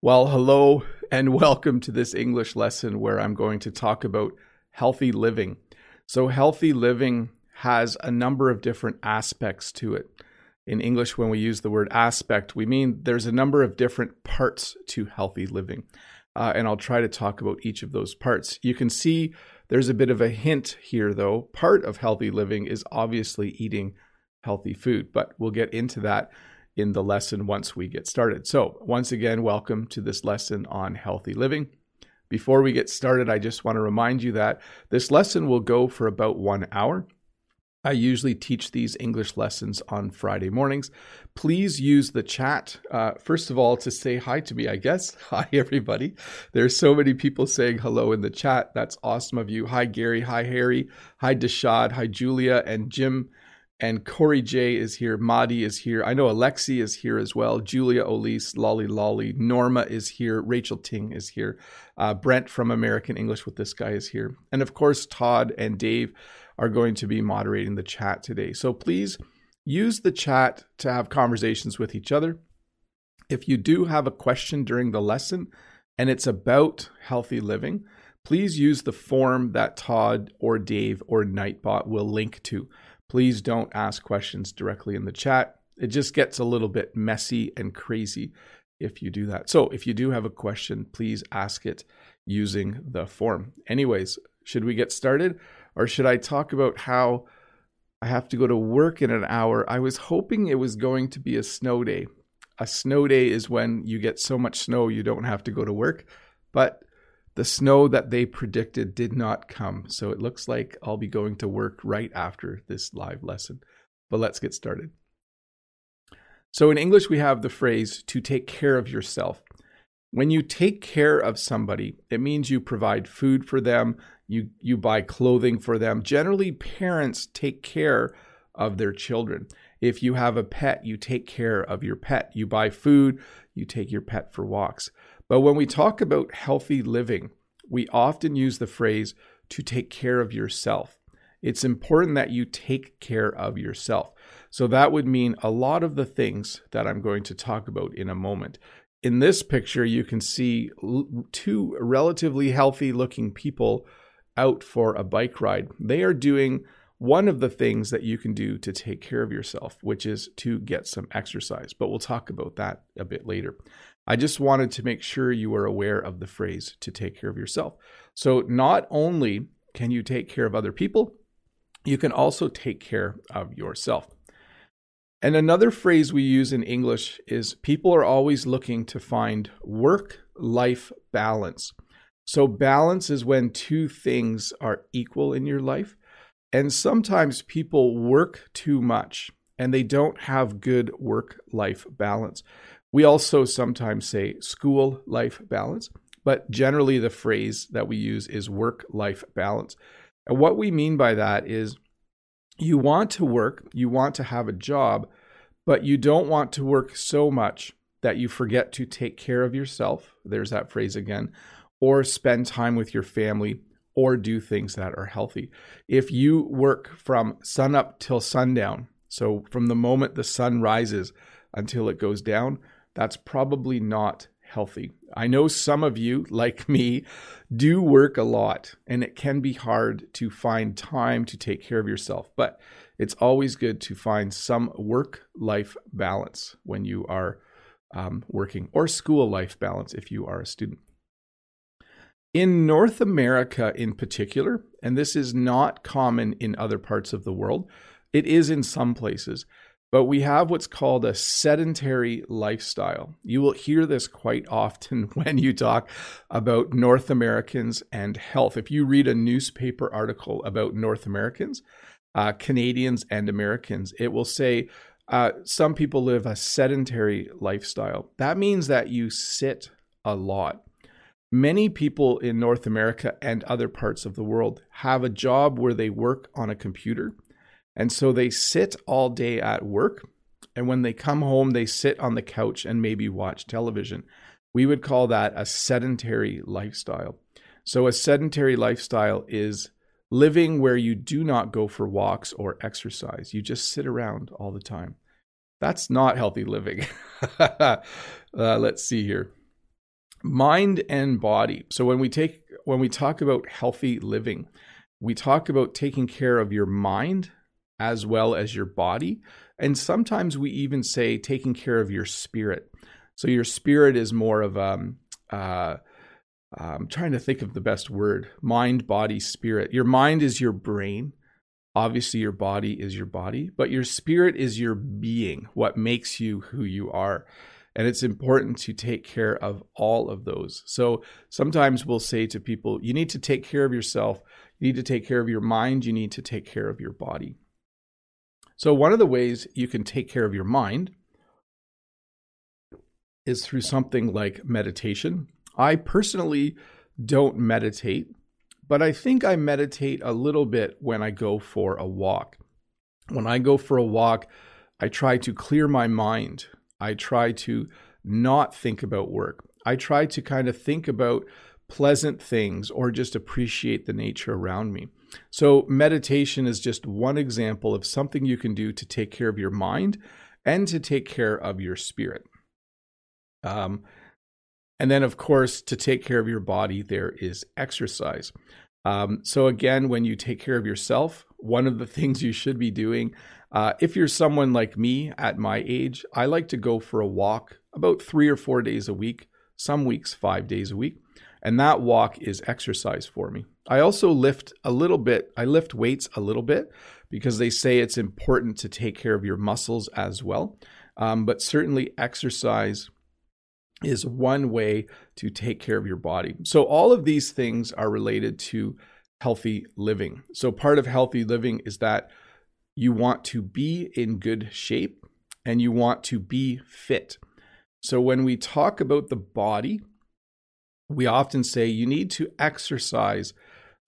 Well, hello and welcome to this English lesson where I'm going to talk about healthy living. So, healthy living has a number of different aspects to it. In English, when we use the word aspect, we mean there's a number of different parts to healthy living. Uh, and I'll try to talk about each of those parts. You can see there's a bit of a hint here, though. Part of healthy living is obviously eating healthy food, but we'll get into that in the lesson once we get started. So, once again, welcome to this lesson on healthy living. Before we get started, I just want to remind you that this lesson will go for about one hour. I usually teach these English lessons on Friday mornings. Please use the chat, uh, first of all, to say hi to me, I guess. Hi, everybody. There's so many people saying hello in the chat. That's awesome of you. Hi, Gary. Hi, Harry. Hi, Deshad. Hi, Julia and Jim and Corey J is here. Madi is here. I know Alexi is here as well. Julia Olise, Lolly Lolly, Norma is here. Rachel Ting is here. Uh, Brent from American English with this guy is here. And of course, Todd and Dave are going to be moderating the chat today. So please use the chat to have conversations with each other. If you do have a question during the lesson and it's about healthy living, please use the form that Todd or Dave or Nightbot will link to please don't ask questions directly in the chat. It just gets a little bit messy and crazy if you do that. So, if you do have a question, please ask it using the form. Anyways, should we get started or should I talk about how I have to go to work in an hour? I was hoping it was going to be a snow day. A snow day is when you get so much snow you don't have to go to work, but the snow that they predicted did not come, so it looks like I'll be going to work right after this live lesson. But let's get started. So, in English, we have the phrase to take care of yourself. When you take care of somebody, it means you provide food for them, you, you buy clothing for them. Generally, parents take care of their children. If you have a pet, you take care of your pet. You buy food, you take your pet for walks. But when we talk about healthy living, we often use the phrase to take care of yourself. It's important that you take care of yourself. So that would mean a lot of the things that I'm going to talk about in a moment. In this picture, you can see two relatively healthy looking people out for a bike ride. They are doing one of the things that you can do to take care of yourself, which is to get some exercise. But we'll talk about that a bit later. I just wanted to make sure you were aware of the phrase to take care of yourself. So, not only can you take care of other people, you can also take care of yourself. And another phrase we use in English is people are always looking to find work life balance. So, balance is when two things are equal in your life. And sometimes people work too much and they don't have good work life balance. We also sometimes say school life balance, but generally the phrase that we use is work life balance. And what we mean by that is you want to work, you want to have a job, but you don't want to work so much that you forget to take care of yourself. There's that phrase again, or spend time with your family or do things that are healthy. If you work from sun up till sundown, so from the moment the sun rises until it goes down, that's probably not healthy. I know some of you, like me, do work a lot, and it can be hard to find time to take care of yourself. But it's always good to find some work life balance when you are um, working, or school life balance if you are a student. In North America, in particular, and this is not common in other parts of the world, it is in some places but we have what's called a sedentary lifestyle. You will hear this quite often when you talk about North Americans and health. If you read a newspaper article about North Americans, uh, Canadians, and Americans, it will say uh, some people live a sedentary lifestyle. That means that you sit a lot. Many people in North America and other parts of the world have a job where they work on a computer and so they sit all day at work. And when they come home, they sit on the couch and maybe watch television. We would call that a sedentary lifestyle. So, a sedentary lifestyle is living where you do not go for walks or exercise. You just sit around all the time. That's not healthy living. uh, let's see here. mind and body. So when we take when we talk about healthy living, we talk about taking care of your mind as well as your body. And sometimes we even say taking care of your spirit. So your spirit is more of um, uh, I'm trying to think of the best word mind, body, spirit. Your mind is your brain. Obviously, your body is your body, but your spirit is your being, what makes you who you are. And it's important to take care of all of those. So sometimes we'll say to people, you need to take care of yourself. You need to take care of your mind. You need to take care of your body. So, one of the ways you can take care of your mind is through something like meditation. I personally don't meditate, but I think I meditate a little bit when I go for a walk. When I go for a walk, I try to clear my mind. I try to not think about work. I try to kind of think about pleasant things or just appreciate the nature around me. So, meditation is just one example of something you can do to take care of your mind and to take care of your spirit. Um, and then, of course, to take care of your body, there is exercise. Um, so, again, when you take care of yourself, one of the things you should be doing, uh, if you're someone like me at my age, I like to go for a walk about three or four days a week, some weeks, five days a week. And that walk is exercise for me. I also lift a little bit, I lift weights a little bit because they say it's important to take care of your muscles as well. Um, but certainly, exercise is one way to take care of your body. So, all of these things are related to healthy living. So, part of healthy living is that you want to be in good shape and you want to be fit. So, when we talk about the body, we often say you need to exercise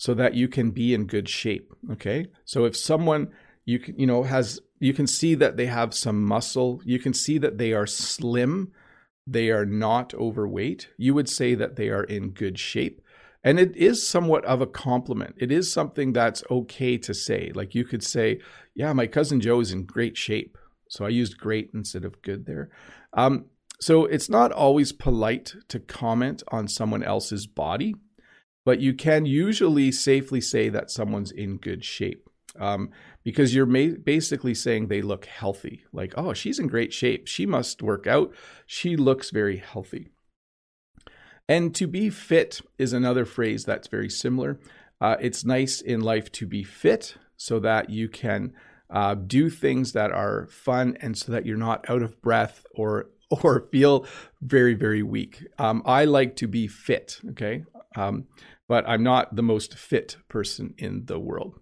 so that you can be in good shape okay? So if someone you can you know has you can see that they have some muscle you can see that they are slim they are not overweight you would say that they are in good shape. And it is somewhat of a compliment. It is something that's okay to say. Like you could say yeah my cousin joe is in great shape. So i used great instead of good there. Um, so it's not always polite to comment on someone else's body, but you can usually safely say that someone's in good shape um, because you're ma- basically saying they look healthy. Like, oh, she's in great shape. She must work out. She looks very healthy. And to be fit is another phrase that's very similar. Uh, it's nice in life to be fit so that you can uh, do things that are fun and so that you're not out of breath or or feel very, very weak. Um, I like to be fit, okay? Um, but I'm not the most fit person in the world.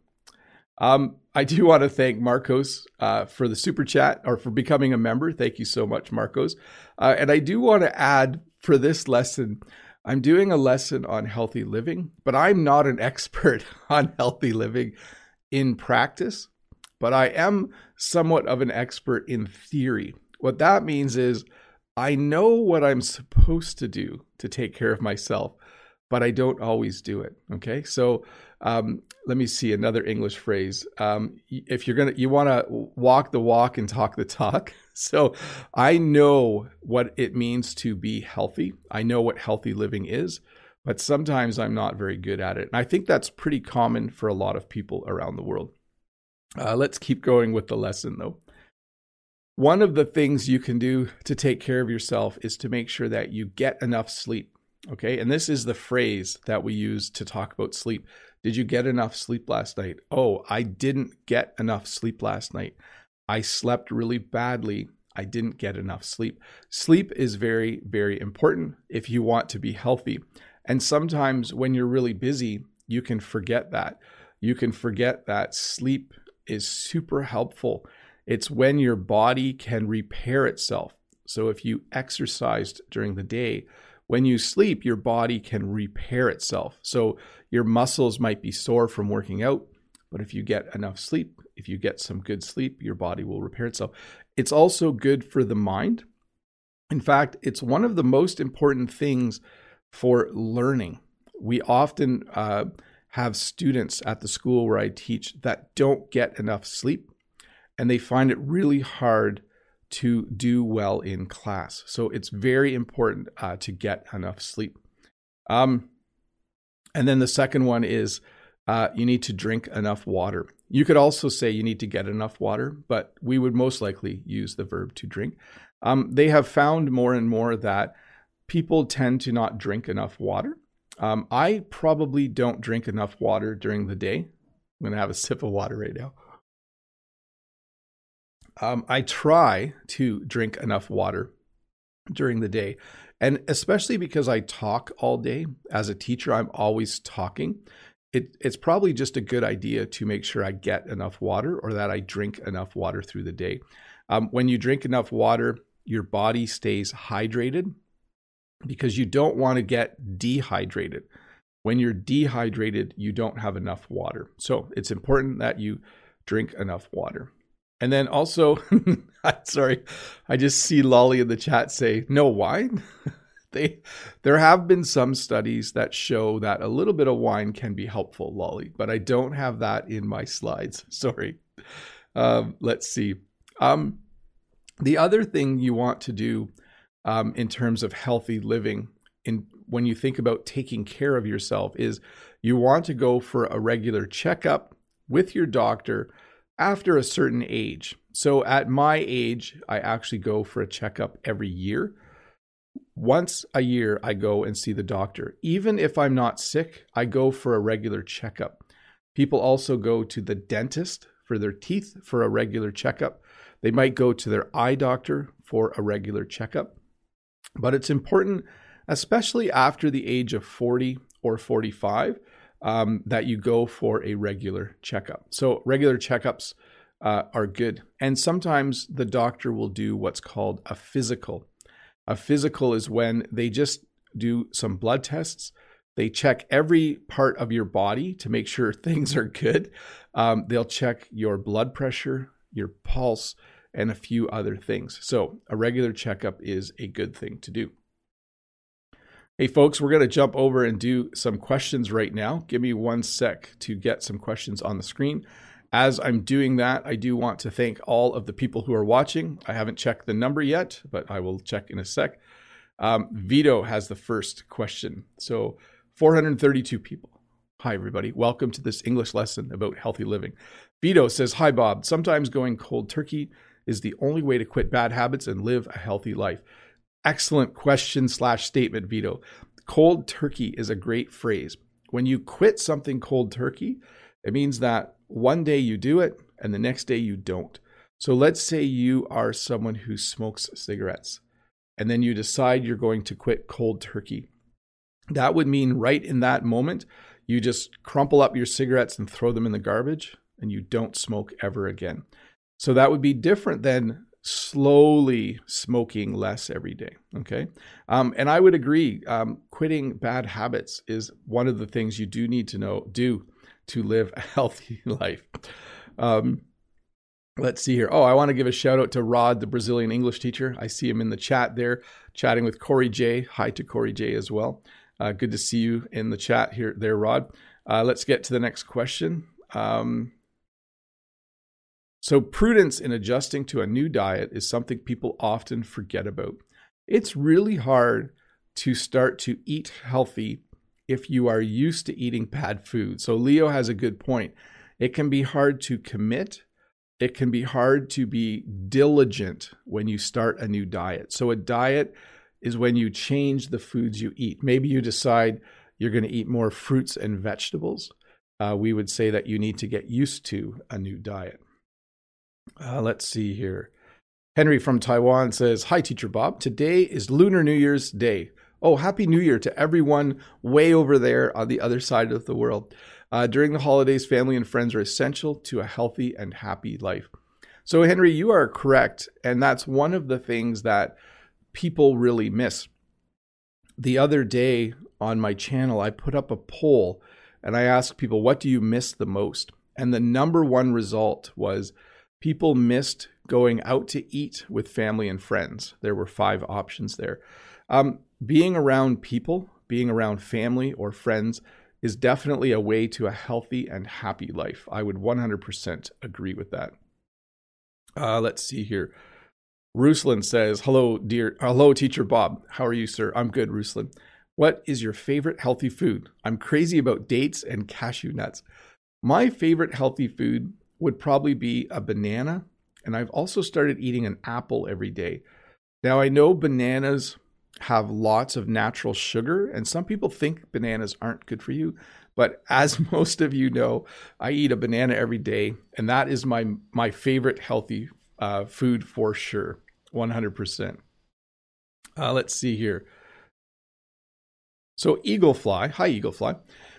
Um, I do want to thank Marcos uh, for the super chat or for becoming a member. Thank you so much, Marcos. Uh, and I do want to add for this lesson, I'm doing a lesson on healthy living, but I'm not an expert on healthy living in practice, but I am somewhat of an expert in theory. What that means is I know what I'm supposed to do to take care of myself, but I don't always do it. Okay. So um, let me see another English phrase. Um, if you're to, you want to walk the walk and talk the talk. So I know what it means to be healthy. I know what healthy living is, but sometimes I'm not very good at it. And I think that's pretty common for a lot of people around the world. Uh, let's keep going with the lesson though. One of the things you can do to take care of yourself is to make sure that you get enough sleep. Okay. And this is the phrase that we use to talk about sleep. Did you get enough sleep last night? Oh, I didn't get enough sleep last night. I slept really badly. I didn't get enough sleep. Sleep is very, very important if you want to be healthy. And sometimes when you're really busy, you can forget that. You can forget that sleep is super helpful it's when your body can repair itself. So if you exercised during the day, when you sleep, your body can repair itself. So your muscles might be sore from working out, but if you get enough sleep, if you get some good sleep, your body will repair itself. It's also good for the mind. In fact, it's one of the most important things for learning. We often uh, have students at the school where I teach that don't get enough sleep and they find it really hard to do well in class. So it's very important uh, to get enough sleep. Um, and then the second one is uh, you need to drink enough water. You could also say you need to get enough water, but we would most likely use the verb to drink. Um, they have found more and more that people tend to not drink enough water. Um, I probably don't drink enough water during the day. I'm going to have a sip of water right now. Um, I try to drink enough water during the day. And especially because I talk all day as a teacher, I'm always talking. It, it's probably just a good idea to make sure I get enough water or that I drink enough water through the day. Um, when you drink enough water, your body stays hydrated because you don't want to get dehydrated. When you're dehydrated, you don't have enough water. So it's important that you drink enough water. And then also, sorry, I just see Lolly in the chat say, no wine. they, there have been some studies that show that a little bit of wine can be helpful, Lolly, but I don't have that in my slides. Sorry. Um, let's see. Um, the other thing you want to do um, in terms of healthy living, in when you think about taking care of yourself, is you want to go for a regular checkup with your doctor after a certain age. So at my age, I actually go for a checkup every year. Once a year, I go and see the doctor. Even if I'm not sick, I go for a regular checkup. People also go to the dentist for their teeth for a regular checkup. They might go to their eye doctor for a regular checkup. But it's important, especially after the age of 40 or 45, um, that you go for a regular checkup. So, regular checkups uh, are good. And sometimes the doctor will do what's called a physical. A physical is when they just do some blood tests. They check every part of your body to make sure things are good. Um, they'll check your blood pressure, your pulse, and a few other things. So, a regular checkup is a good thing to do. Hey, folks, we're going to jump over and do some questions right now. Give me one sec to get some questions on the screen. As I'm doing that, I do want to thank all of the people who are watching. I haven't checked the number yet, but I will check in a sec. Um, Vito has the first question. So, 432 people. Hi, everybody. Welcome to this English lesson about healthy living. Vito says, Hi, Bob. Sometimes going cold turkey is the only way to quit bad habits and live a healthy life. Excellent question slash statement, Vito. Cold turkey is a great phrase. When you quit something cold turkey, it means that one day you do it and the next day you don't. So let's say you are someone who smokes cigarettes and then you decide you're going to quit cold turkey. That would mean right in that moment, you just crumple up your cigarettes and throw them in the garbage and you don't smoke ever again. So that would be different than slowly smoking less every day. Okay. Um, and I would agree, um, quitting bad habits is one of the things you do need to know, do to live a healthy life. Um, let's see here. Oh, I want to give a shout out to Rod, the Brazilian English teacher. I see him in the chat there, chatting with Corey J. Hi to Corey J. as well. Uh, good to see you in the chat here, there, Rod. Uh, let's get to the next question. Um, so, prudence in adjusting to a new diet is something people often forget about. It's really hard to start to eat healthy if you are used to eating bad food. So, Leo has a good point. It can be hard to commit, it can be hard to be diligent when you start a new diet. So, a diet is when you change the foods you eat. Maybe you decide you're going to eat more fruits and vegetables. Uh, we would say that you need to get used to a new diet. Uh, let's see here. Henry from Taiwan says, Hi, Teacher Bob. Today is Lunar New Year's Day. Oh, Happy New Year to everyone way over there on the other side of the world. Uh, during the holidays, family and friends are essential to a healthy and happy life. So, Henry, you are correct. And that's one of the things that people really miss. The other day on my channel, I put up a poll and I asked people, What do you miss the most? And the number one result was people missed going out to eat with family and friends. There were five options there. Um, being around people, being around family or friends, is definitely a way to a healthy and happy life. I would 100% agree with that. Uh, let's see here. Ruslan says, "Hello, dear. Hello, teacher Bob. How are you, sir? I'm good, Ruslan. What is your favorite healthy food? I'm crazy about dates and cashew nuts. My favorite healthy food would probably be a banana, and I've also started eating an apple every day. Now, I know bananas have lots of natural sugar, and some people think bananas aren't good for you. But as most of you know, I eat a banana every day, and that is my my favorite healthy uh, food for sure, 100%. Uh, let's see here. So, Eaglefly, hi, Eaglefly.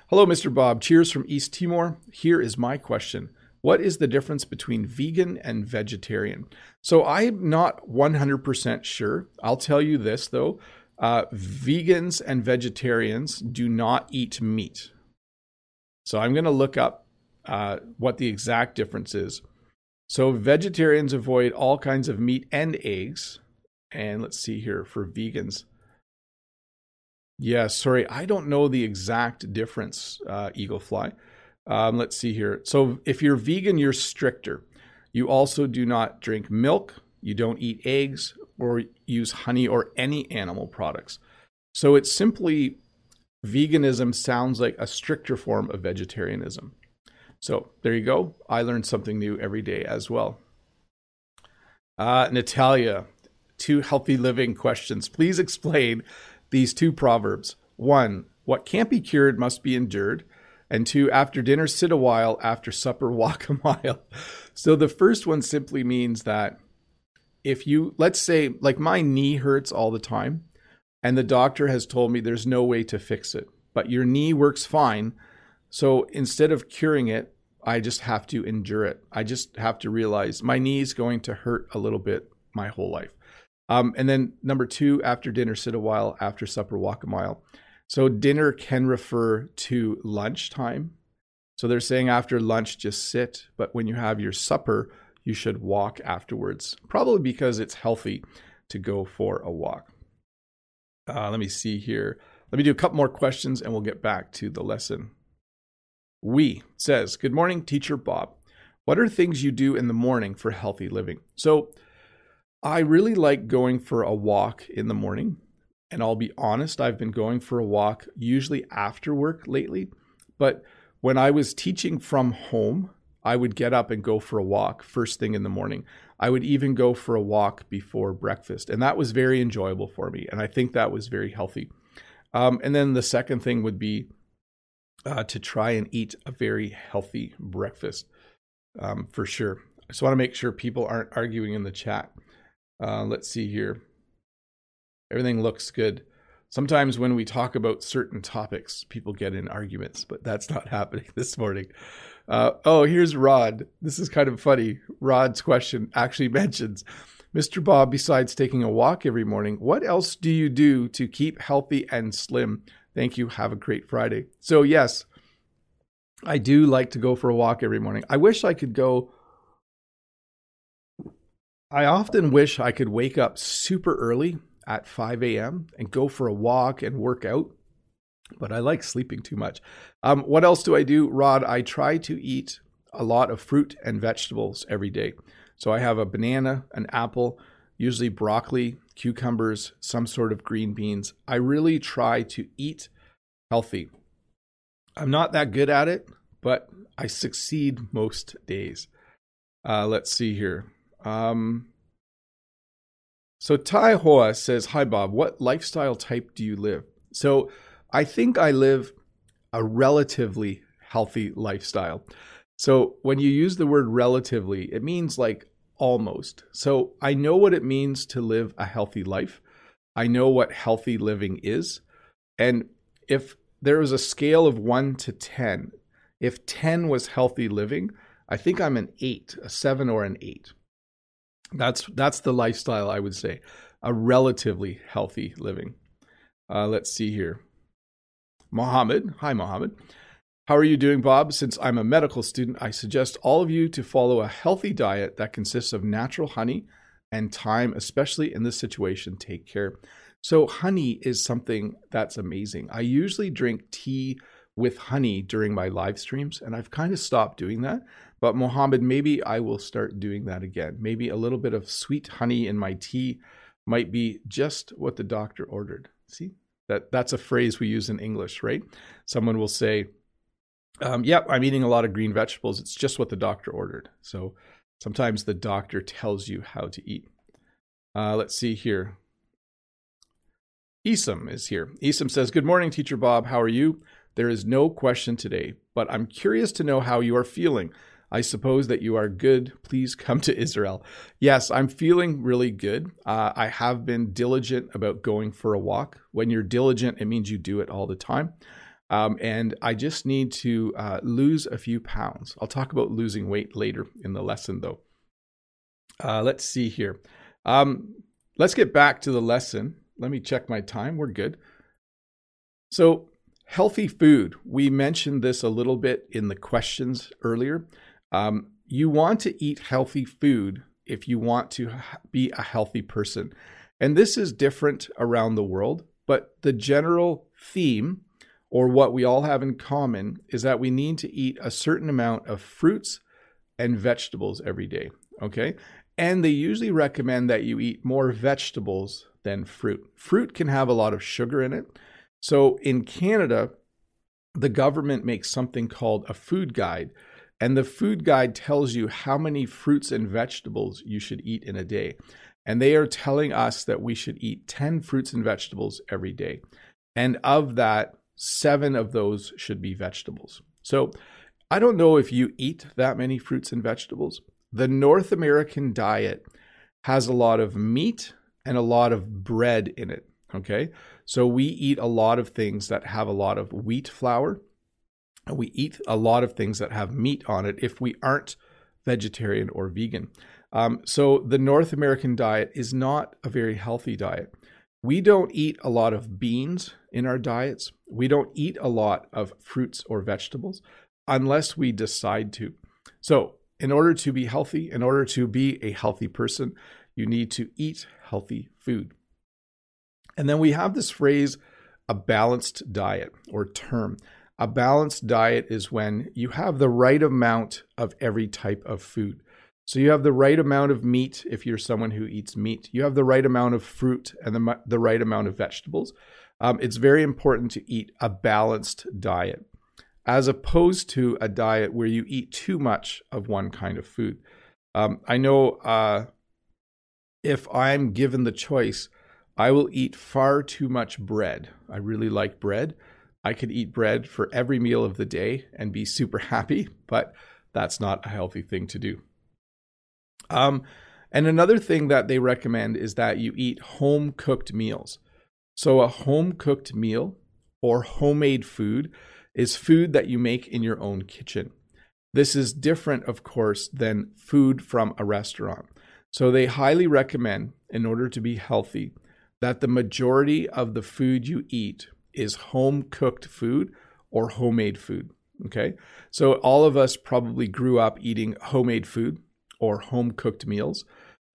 Hello, Mr. Bob. Cheers from East Timor. Here is my question What is the difference between vegan and vegetarian? So, I'm not 100% sure. I'll tell you this, though uh, vegans and vegetarians do not eat meat. So, I'm going to look up uh, what the exact difference is. So, vegetarians avoid all kinds of meat and eggs. And let's see here for vegans. Yeah, sorry, I don't know the exact difference, uh, Eaglefly. Um, let's see here. So if you're vegan, you're stricter. You also do not drink milk, you don't eat eggs, or use honey or any animal products. So it's simply veganism sounds like a stricter form of vegetarianism. So there you go. I learned something new every day as well. Uh, Natalia, two healthy living questions. Please explain these two proverbs. One, what can't be cured must be endured. And two, after dinner, sit a while, after supper, walk a mile. So the first one simply means that if you, let's say, like my knee hurts all the time, and the doctor has told me there's no way to fix it, but your knee works fine. So instead of curing it, I just have to endure it. I just have to realize my knee is going to hurt a little bit my whole life. Um, and then number two, after dinner, sit a while. After supper, walk a mile. So dinner can refer to lunchtime. So they're saying after lunch, just sit. But when you have your supper, you should walk afterwards, probably because it's healthy to go for a walk. Uh, let me see here. Let me do a couple more questions and we'll get back to the lesson. We says, Good morning, teacher Bob. What are things you do in the morning for healthy living? So, I really like going for a walk in the morning. And I'll be honest, I've been going for a walk usually after work lately. But when I was teaching from home, I would get up and go for a walk first thing in the morning. I would even go for a walk before breakfast. And that was very enjoyable for me. And I think that was very healthy. Um, and then the second thing would be uh, to try and eat a very healthy breakfast um, for sure. I just want to make sure people aren't arguing in the chat. Uh, let's see here. Everything looks good. Sometimes when we talk about certain topics, people get in arguments, but that's not happening this morning. Uh, oh, here's Rod. This is kind of funny. Rod's question actually mentions Mr. Bob, besides taking a walk every morning, what else do you do to keep healthy and slim? Thank you. Have a great Friday. So, yes, I do like to go for a walk every morning. I wish I could go I often wish I could wake up super early at 5 a.m. and go for a walk and work out, but I like sleeping too much. Um, what else do I do, Rod? I try to eat a lot of fruit and vegetables every day. So I have a banana, an apple, usually broccoli, cucumbers, some sort of green beans. I really try to eat healthy. I'm not that good at it, but I succeed most days. Uh, let's see here. Um, so Tai Hoa says, Hi, Bob. What lifestyle type do you live? So I think I live a relatively healthy lifestyle. So when you use the word relatively, it means like almost. So I know what it means to live a healthy life. I know what healthy living is. And if there was a scale of one to 10, if 10 was healthy living, I think I'm an eight, a seven or an eight. That's that's the lifestyle I would say, a relatively healthy living. Uh, let's see here. Mohammed, hi Mohammed. How are you doing, Bob? Since I'm a medical student, I suggest all of you to follow a healthy diet that consists of natural honey and thyme, especially in this situation. Take care. So, honey is something that's amazing. I usually drink tea with honey during my live streams, and I've kind of stopped doing that But Mohammed, maybe I will start doing that again. Maybe a little bit of sweet honey in my tea might be just what the doctor ordered. See, that that's a phrase we use in English, right? Someone will say, um, "Yep, yeah, I'm eating a lot of green vegetables. It's just what the doctor ordered." So sometimes the doctor tells you how to eat. Uh, let's see here. Isam is here. Isam says, Good morning, Teacher Bob. How are you? There is no question today, but I'm curious to know how you are feeling. I suppose that you are good. Please come to Israel. Yes, I'm feeling really good. Uh, I have been diligent about going for a walk. When you're diligent, it means you do it all the time. Um, and I just need to uh, lose a few pounds. I'll talk about losing weight later in the lesson, though. Uh, let's see here. Um, let's get back to the lesson. Let me check my time. We're good. So, healthy food. We mentioned this a little bit in the questions earlier. Um, you want to eat healthy food if you want to be a healthy person. And this is different around the world, but the general theme or what we all have in common is that we need to eat a certain amount of fruits and vegetables every day. Okay. And they usually recommend that you eat more vegetables than fruit. Fruit can have a lot of sugar in it. So in Canada, the government makes something called a food guide and the food guide tells you how many fruits and vegetables you should eat in a day. And they are telling us that we should eat 10 fruits and vegetables every day. And of that, seven of those should be vegetables. So I don't know if you eat that many fruits and vegetables. The North American diet has a lot of meat and a lot of bread in it. Okay. So we eat a lot of things that have a lot of wheat flour we eat a lot of things that have meat on it if we aren't vegetarian or vegan. Um, so the North American diet is not a very healthy diet. We don't eat a lot of beans in our diets. We don't eat a lot of fruits or vegetables unless we decide to. So, in order to be healthy, in order to be a healthy person, you need to eat healthy food. And then we have this phrase, a balanced diet or term. A balanced diet is when you have the right amount of every type of food. So you have the right amount of meat if you're someone who eats meat. You have the right amount of fruit and the, the right amount of vegetables. Um, it's very important to eat a balanced diet as opposed to a diet where you eat too much of one kind of food. Um, I know uh, if I'm given the choice, I will eat far too much bread. I really like bread. I could eat bread for every meal of the day and be super happy, but that's not a healthy thing to do. Um, and another thing that they recommend is that you eat home cooked meals. So, a home cooked meal or homemade food is food that you make in your own kitchen. This is different, of course, than food from a restaurant. So, they highly recommend, in order to be healthy, that the majority of the food you eat is home cooked food or homemade food. Okay. So all of us probably grew up eating homemade food or home cooked meals.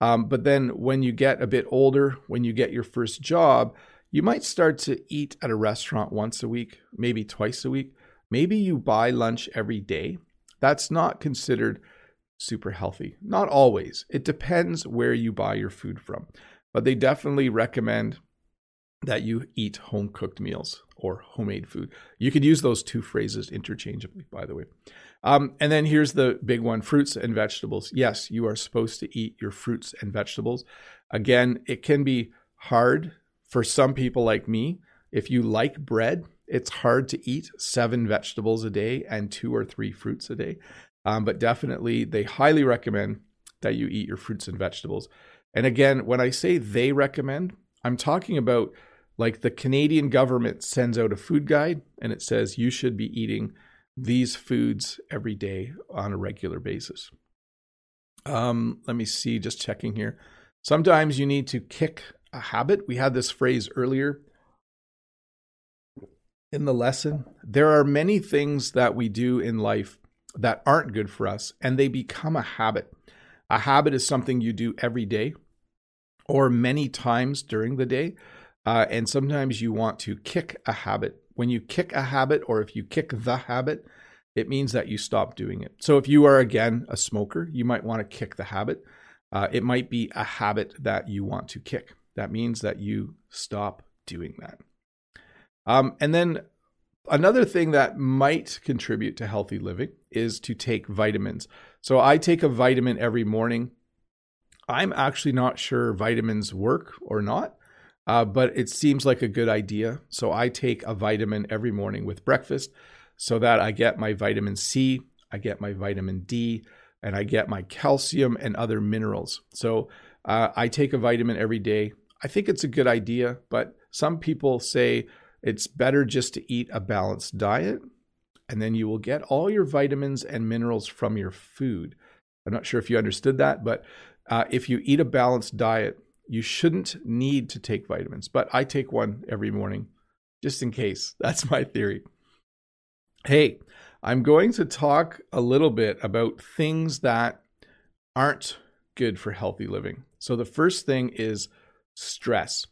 Um, but then when you get a bit older, when you get your first job, you might start to eat at a restaurant once a week, maybe twice a week. Maybe you buy lunch every day. That's not considered super healthy. Not always. It depends where you buy your food from. But they definitely recommend that you eat home cooked meals or homemade food. You could use those two phrases interchangeably, by the way. Um, and then here's the big one fruits and vegetables. Yes, you are supposed to eat your fruits and vegetables. Again, it can be hard for some people like me. If you like bread, it's hard to eat seven vegetables a day and two or three fruits a day. Um, but definitely, they highly recommend that you eat your fruits and vegetables. And again, when I say they recommend, I'm talking about like the Canadian government sends out a food guide and it says you should be eating these foods every day on a regular basis. Um, let me see, just checking here. Sometimes you need to kick a habit. We had this phrase earlier in the lesson. There are many things that we do in life that aren't good for us and they become a habit. A habit is something you do every day or many times during the day. Uh, and sometimes you want to kick a habit. When you kick a habit, or if you kick the habit, it means that you stop doing it. So if you are, again, a smoker, you might want to kick the habit. Uh, it might be a habit that you want to kick. That means that you stop doing that. Um, and then another thing that might contribute to healthy living is to take vitamins. So I take a vitamin every morning. I'm actually not sure vitamins work or not, uh, but it seems like a good idea. So I take a vitamin every morning with breakfast so that I get my vitamin C, I get my vitamin D, and I get my calcium and other minerals. So uh, I take a vitamin every day. I think it's a good idea, but some people say it's better just to eat a balanced diet, and then you will get all your vitamins and minerals from your food. I'm not sure if you understood that, but uh, if you eat a balanced diet, you shouldn't need to take vitamins. But I take one every morning just in case. That's my theory. Hey, I'm going to talk a little bit about things that aren't good for healthy living. So, the first thing is stress.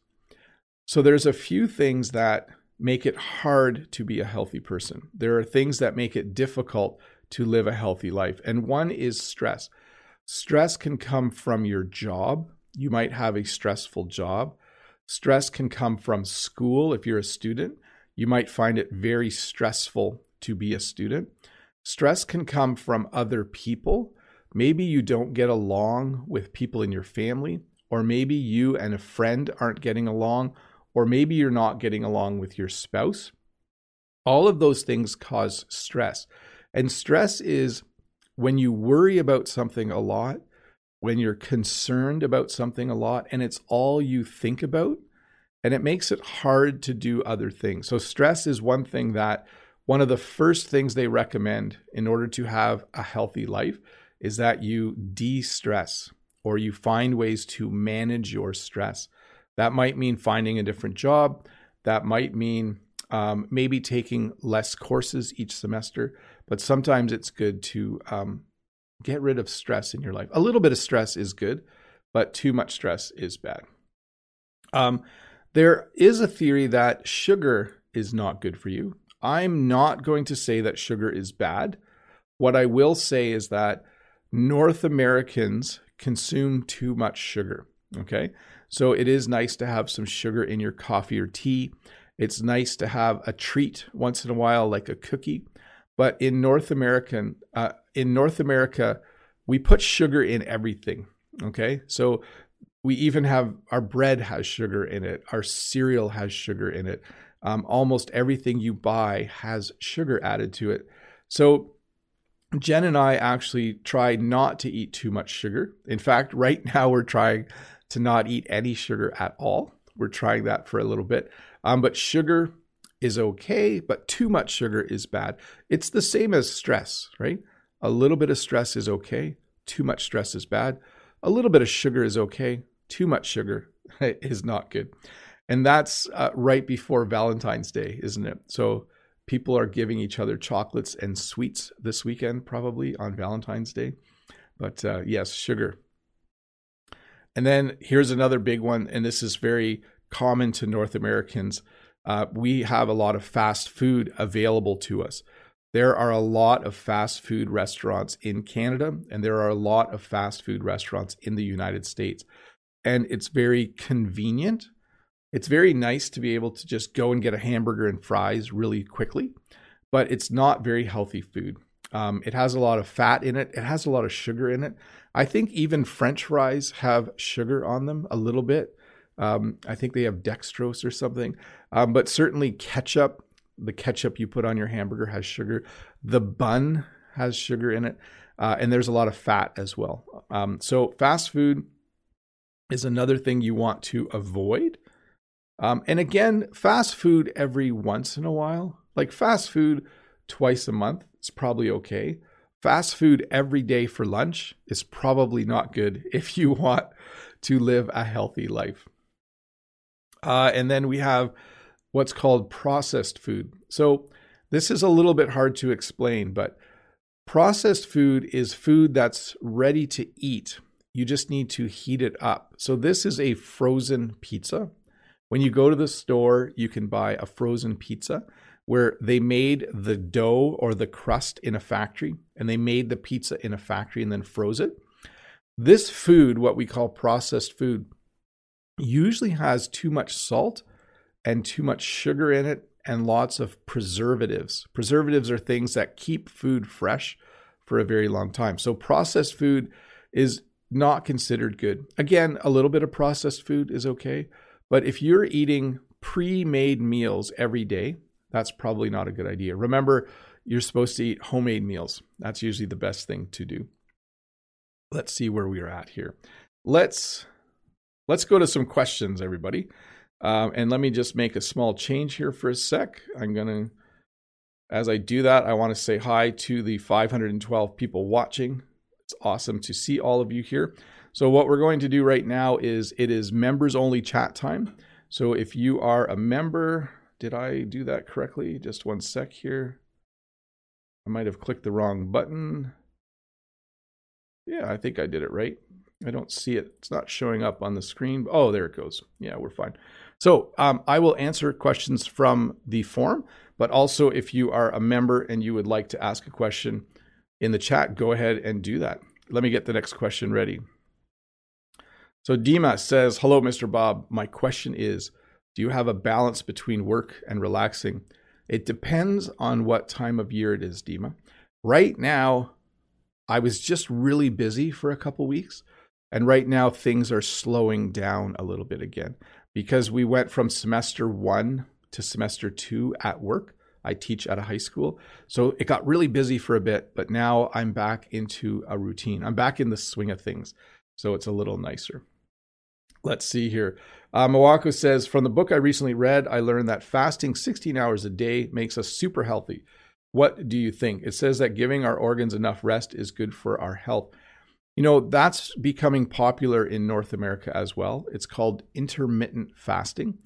So, there's a few things that make it hard to be a healthy person. There are things that make it difficult to live a healthy life. And one is stress. Stress can come from your job. You might have a stressful job. Stress can come from school if you're a student. You might find it very stressful to be a student. Stress can come from other people. Maybe you don't get along with people in your family, or maybe you and a friend aren't getting along, or maybe you're not getting along with your spouse. All of those things cause stress. And stress is when you worry about something a lot, when you're concerned about something a lot, and it's all you think about, and it makes it hard to do other things. So, stress is one thing that one of the first things they recommend in order to have a healthy life is that you de stress or you find ways to manage your stress. That might mean finding a different job. That might mean um, maybe taking less courses each semester. But sometimes it's good to um, get rid of stress in your life. A little bit of stress is good, but too much stress is bad. Um, there is a theory that sugar is not good for you. I'm not going to say that sugar is bad. What I will say is that North Americans consume too much sugar. Okay. So it is nice to have some sugar in your coffee or tea. It's nice to have a treat once in a while, like a cookie. But in North American, uh, in North America, we put sugar in everything. Okay. So we even have our bread has sugar in it. Our cereal has sugar in it. Um, almost everything you buy has sugar added to it. So Jen and I actually try not to eat too much sugar. In fact, right now we're trying to not eat any sugar at all. We're trying that for a little bit. Um, but sugar is okay, but too much sugar is bad. It's the same as stress, right? A little bit of stress is okay, too much stress is bad. A little bit of sugar is okay, too much sugar is not good. And that's uh, right before Valentine's Day, isn't it? So people are giving each other chocolates and sweets this weekend, probably on Valentine's Day. But uh, yes, sugar and then here's another big one, and this is very common to North Americans. Uh, we have a lot of fast food available to us. There are a lot of fast food restaurants in Canada, and there are a lot of fast food restaurants in the United States. And it's very convenient. It's very nice to be able to just go and get a hamburger and fries really quickly, but it's not very healthy food. Um, it has a lot of fat in it. It has a lot of sugar in it. I think even French fries have sugar on them a little bit. Um, I think they have dextrose or something. Um, but certainly ketchup, the ketchup you put on your hamburger has sugar. The bun has sugar in it. Uh, and there's a lot of fat as well. Um, so fast food is another thing you want to avoid. Um, and again, fast food every once in a while, like fast food twice a month, is probably okay. Fast food every day for lunch is probably not good if you want to live a healthy life. Uh, and then we have what's called processed food. So this is a little bit hard to explain, but processed food is food that's ready to eat. You just need to heat it up. So this is a frozen pizza When you go to the store, you can buy a frozen pizza where they made the dough or the crust in a factory and they made the pizza in a factory and then froze it. This food, what we call processed food, usually has too much salt and too much sugar in it and lots of preservatives. Preservatives are things that keep food fresh for a very long time. So processed food is not considered good. Again, a little bit of processed food is okay, but if you're eating pre-made meals every day, that's probably not a good idea. Remember, you're supposed to eat homemade meals. That's usually the best thing to do. Let's see where we're at here. Let's let's go to some questions, everybody. Um, and let me just make a small change here for a sec. I'm gonna, as I do that, I want to say hi to the 512 people watching. It's awesome to see all of you here. So what we're going to do right now is it is members only chat time. So if you are a member, did I do that correctly? Just one sec here. I might have clicked the wrong button. Yeah, I think I did it right. I don't see it. It's not showing up on the screen. Oh, there it goes. Yeah, we're fine. So um, I will answer questions from the form, but also if you are a member and you would like to ask a question in the chat, go ahead and do that. Let me get the next question ready. So Dima says, Hello, Mr. Bob. My question is do you have a balance between work and relaxing? It depends on what time of year it is, Dima. Right now, I was just really busy for a couple weeks. And right now, things are slowing down a little bit again because we went from semester one to semester two at work. I teach at a high school. So it got really busy for a bit, but now I'm back into a routine. I'm back in the swing of things. So it's a little nicer. Let's see here. Uh, Mawako says From the book I recently read, I learned that fasting 16 hours a day makes us super healthy. What do you think? It says that giving our organs enough rest is good for our health. You know, that's becoming popular in North America as well. It's called intermittent fasting,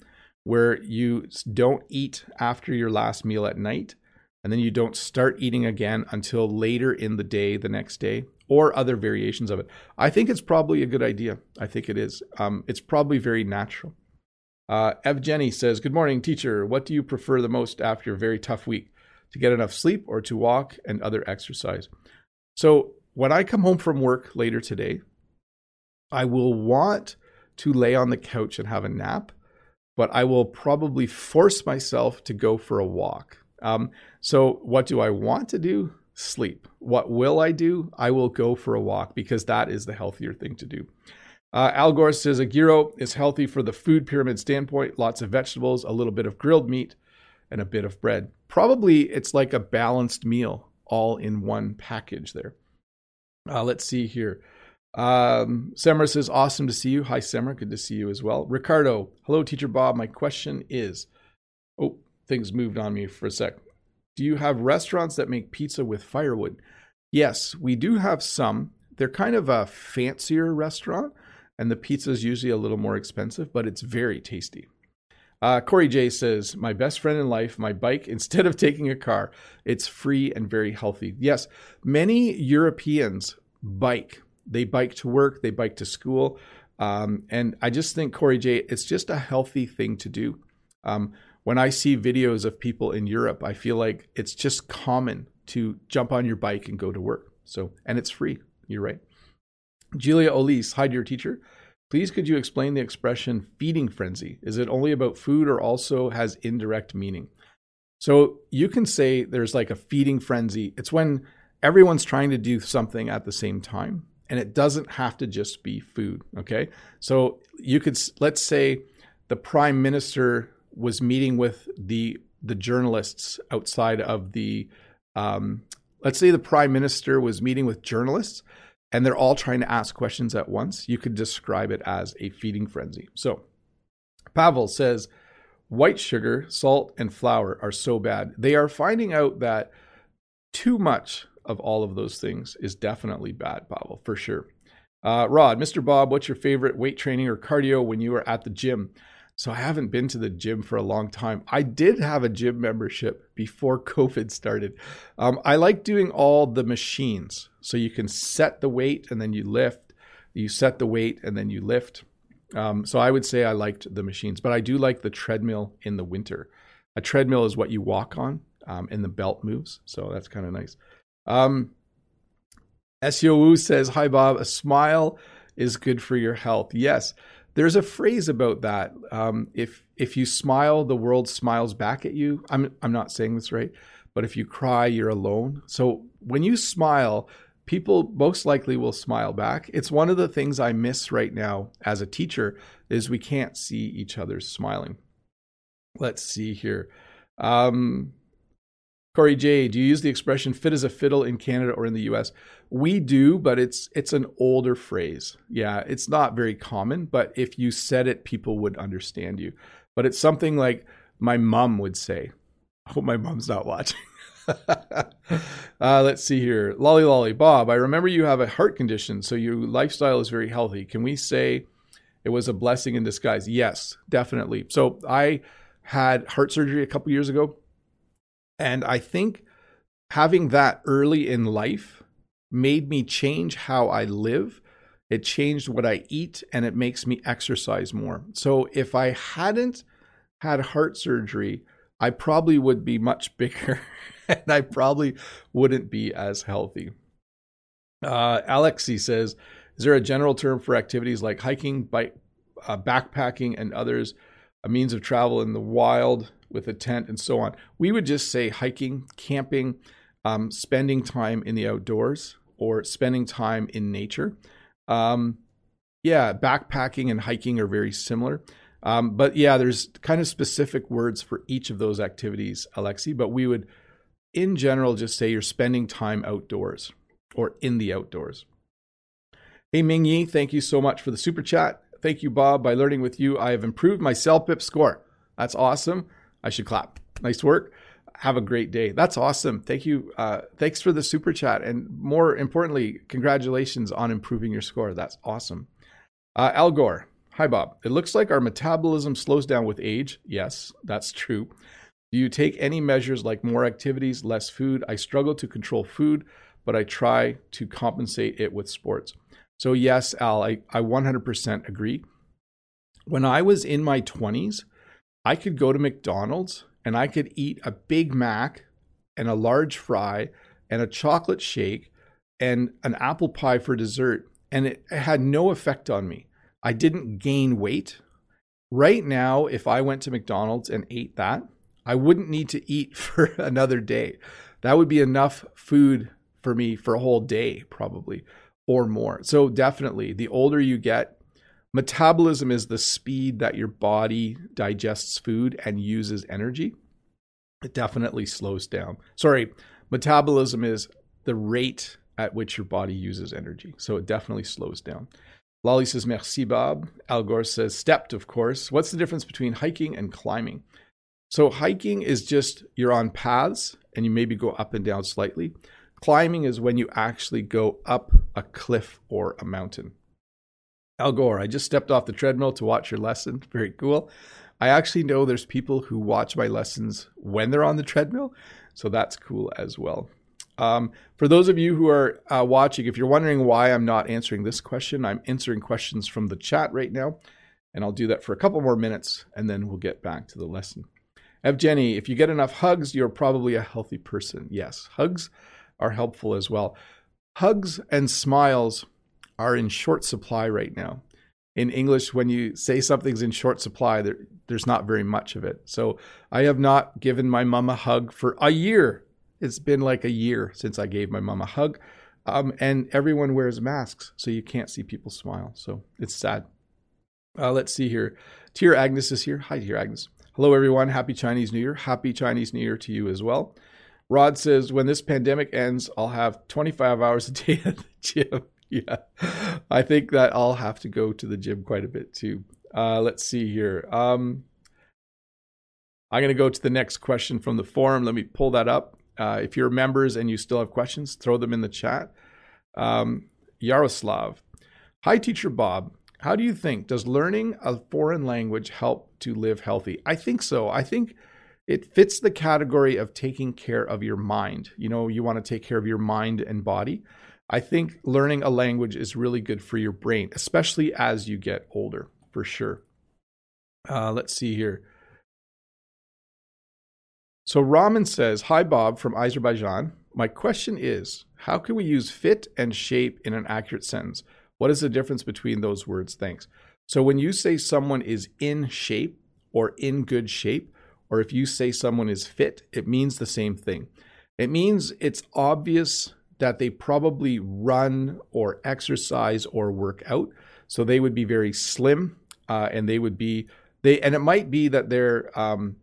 where you don't eat after your last meal at night, and then you don't start eating again until later in the day the next day or other variations of it. I think it's probably a good idea. I think it is. Um, it's probably very natural. Uh, Evgeny says, Good morning, teacher. What do you prefer the most after a very tough week? To get enough sleep or to walk and other exercise? So, when I come home from work later today, I will want to lay on the couch and have a nap, but I will probably force myself to go for a walk. Um, so, what do I want to do? sleep. What will I do? I will go for a walk because that is the healthier thing to do. Uh, Al Gore says a gyro is healthy for the food pyramid standpoint. Lots of vegetables, a little bit of grilled meat, and a bit of bread. Probably it's like a balanced meal all in one package there. Uh, let's see here. Um, Semra says, awesome to see you. Hi, Semra. Good to see you as well. Ricardo, hello, Teacher Bob. My question is, oh, things moved on me for a sec. Do you have restaurants that make pizza with firewood? Yes, we do have some. They're kind of a fancier restaurant, and the pizza is usually a little more expensive, but it's very tasty. Uh, Corey J says, My best friend in life, my bike, instead of taking a car, it's free and very healthy. Yes, many Europeans bike. They bike to work, they bike to school. Um, and I just think, Corey J, it's just a healthy thing to do. Um, when I see videos of people in Europe, I feel like it's just common to jump on your bike and go to work. So, and it's free. You're right. Julia Olise, hi, dear teacher. Please, could you explain the expression feeding frenzy? Is it only about food or also has indirect meaning? So, you can say there's like a feeding frenzy. It's when everyone's trying to do something at the same time, and it doesn't have to just be food. Okay. So, you could, let's say the prime minister was meeting with the the journalists outside of the um, let's say the prime minister was meeting with journalists and they're all trying to ask questions at once. You could describe it as a feeding frenzy. So pavel says white sugar salt and flour are so bad. They are finding out that too much of all of those things is definitely bad pavel for sure. Uh, rod mr bob what's your favorite weight training or cardio when you are at the gym so I haven't been to the gym for a long time. I did have a gym membership before COVID started. Um, I like doing all the machines. So you can set the weight and then you lift. You set the weight and then you lift. Um, so I would say I liked the machines, but I do like the treadmill in the winter. A treadmill is what you walk on, um, and the belt moves, so that's kind of nice. Um, SEO says, "Hi Bob, a smile is good for your health." Yes, there's a phrase about that. Um, if if you smile, the world smiles back at you. I'm I'm not saying this right, but if you cry, you're alone. So when you smile, people most likely will smile back. It's one of the things I miss right now as a teacher is we can't see each other smiling. Let's see here. Um, Corey J, do you use the expression "fit as a fiddle" in Canada or in the U.S.? We do, but it's it's an older phrase. Yeah, it's not very common, but if you said it, people would understand you. But it's something like my mom would say. I hope my mom's not watching. uh, let's see here. Lolly Lolly. Bob, I remember you have a heart condition, so your lifestyle is very healthy. Can we say it was a blessing in disguise? Yes, definitely. So I had heart surgery a couple years ago. And I think having that early in life made me change how I live. It changed what I eat and it makes me exercise more. So if I hadn't had heart surgery, I probably would be much bigger and I probably wouldn't be as healthy. Uh, Alexi says, Is there a general term for activities like hiking, bike, uh, backpacking, and others, a means of travel in the wild with a tent and so on? We would just say hiking, camping, um, spending time in the outdoors, or spending time in nature. Um, yeah, backpacking and hiking are very similar. Um, but yeah, there's kind of specific words for each of those activities, Alexi. But we would, in general, just say you're spending time outdoors or in the outdoors. Hey Ming Yi, thank you so much for the super chat. Thank you, Bob. By learning with you, I have improved my CELPIP score. That's awesome. I should clap. Nice work. Have a great day. That's awesome. Thank you. Uh, thanks for the super chat. And more importantly, congratulations on improving your score. That's awesome. Uh, Al Gore, Hi, Bob. It looks like our metabolism slows down with age. Yes, that's true. Do you take any measures like more activities, less food? I struggle to control food, but I try to compensate it with sports. So, yes, Al, I, I 100% agree. When I was in my 20s, I could go to McDonald's and I could eat a Big Mac and a large fry and a chocolate shake and an apple pie for dessert, and it had no effect on me. I didn't gain weight. Right now, if I went to McDonald's and ate that, I wouldn't need to eat for another day. That would be enough food for me for a whole day, probably, or more. So, definitely, the older you get, metabolism is the speed that your body digests food and uses energy. It definitely slows down. Sorry, metabolism is the rate at which your body uses energy. So, it definitely slows down. Lolly says, Merci, Bob. Al Gore says, Stepped, of course. What's the difference between hiking and climbing? So, hiking is just you're on paths and you maybe go up and down slightly. Climbing is when you actually go up a cliff or a mountain. Al Gore, I just stepped off the treadmill to watch your lesson. Very cool. I actually know there's people who watch my lessons when they're on the treadmill. So that's cool as well. Um, for those of you who are uh, watching, if you're wondering why I'm not answering this question, I'm answering questions from the chat right now. And I'll do that for a couple more minutes and then we'll get back to the lesson. Evgeny, if you get enough hugs, you're probably a healthy person. Yes, hugs are helpful as well. Hugs and smiles are in short supply right now. In English, when you say something's in short supply, there, there's not very much of it. So I have not given my mom a hug for a year it's been like a year since I gave my mom a hug. Um, and everyone wears masks, so you can't see people smile. So it's sad. Uh, let's see here. Dear Agnes is here. Hi, dear Agnes. Hello, everyone. Happy Chinese New Year. Happy Chinese New Year to you as well. Rod says, when this pandemic ends, I'll have 25 hours a day at the gym. yeah, I think that I'll have to go to the gym quite a bit too. Uh, let's see here. Um, I'm going to go to the next question from the forum. Let me pull that up. Uh, if you're members and you still have questions, throw them in the chat. Um, Yaroslav, hi, teacher Bob. How do you think does learning a foreign language help to live healthy? I think so. I think it fits the category of taking care of your mind. You know, you want to take care of your mind and body. I think learning a language is really good for your brain, especially as you get older, for sure. Uh, let's see here. So Raman says, Hi, Bob from Azerbaijan. My question is How can we use fit and shape in an accurate sentence? What is the difference between those words? Thanks. So when you say someone is in shape or in good shape, or if you say someone is fit, it means the same thing. It means it's obvious that they probably run or exercise or work out. So they would be very slim uh, and they would be, they, and it might be that they're, um,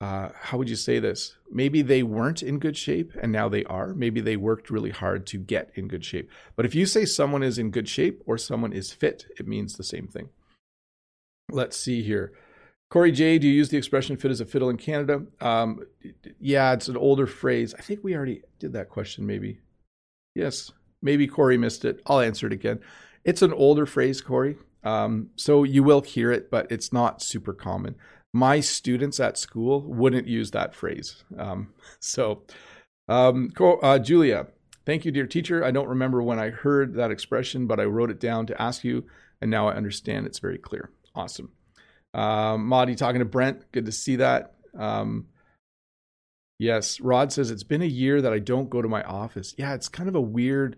uh, how would you say this? Maybe they weren't in good shape and now they are. Maybe they worked really hard to get in good shape. But if you say someone is in good shape or someone is fit, it means the same thing. Let's see here. Corey J, do you use the expression fit as a fiddle in Canada? Um, yeah, it's an older phrase. I think we already did that question, maybe. Yes, maybe Corey missed it. I'll answer it again. It's an older phrase, Corey. Um, so you will hear it, but it's not super common my students at school wouldn't use that phrase. Um, so, um, uh, Julia, thank you, dear teacher. I don't remember when I heard that expression, but I wrote it down to ask you, and now I understand it's very clear. Awesome. Um, talking to Brent. Good to see that. Um, yes, Rod says it's been a year that I don't go to my office. Yeah, it's kind of a weird.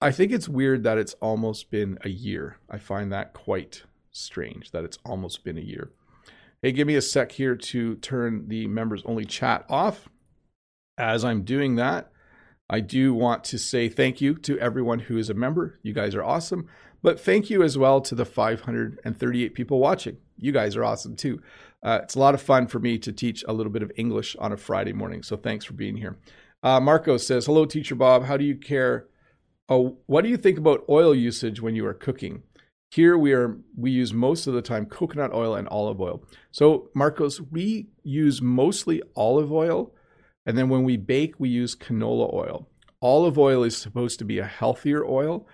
I think it's weird that it's almost been a year. I find that quite strange that it's almost been a year. Hey, give me a sec here to turn the members only chat off. As I'm doing that, I do want to say thank you to everyone who is a member. You guys are awesome. But thank you as well to the 538 people watching. You guys are awesome too. Uh, it's a lot of fun for me to teach a little bit of English on a Friday morning. So thanks for being here. Uh, Marco says, Hello, Teacher Bob. How do you care? Oh, what do you think about oil usage when you are cooking? Here we are we use most of the time coconut oil and olive oil. So Marcos, we use mostly olive oil and then when we bake we use canola oil. Olive oil is supposed to be a healthier oil.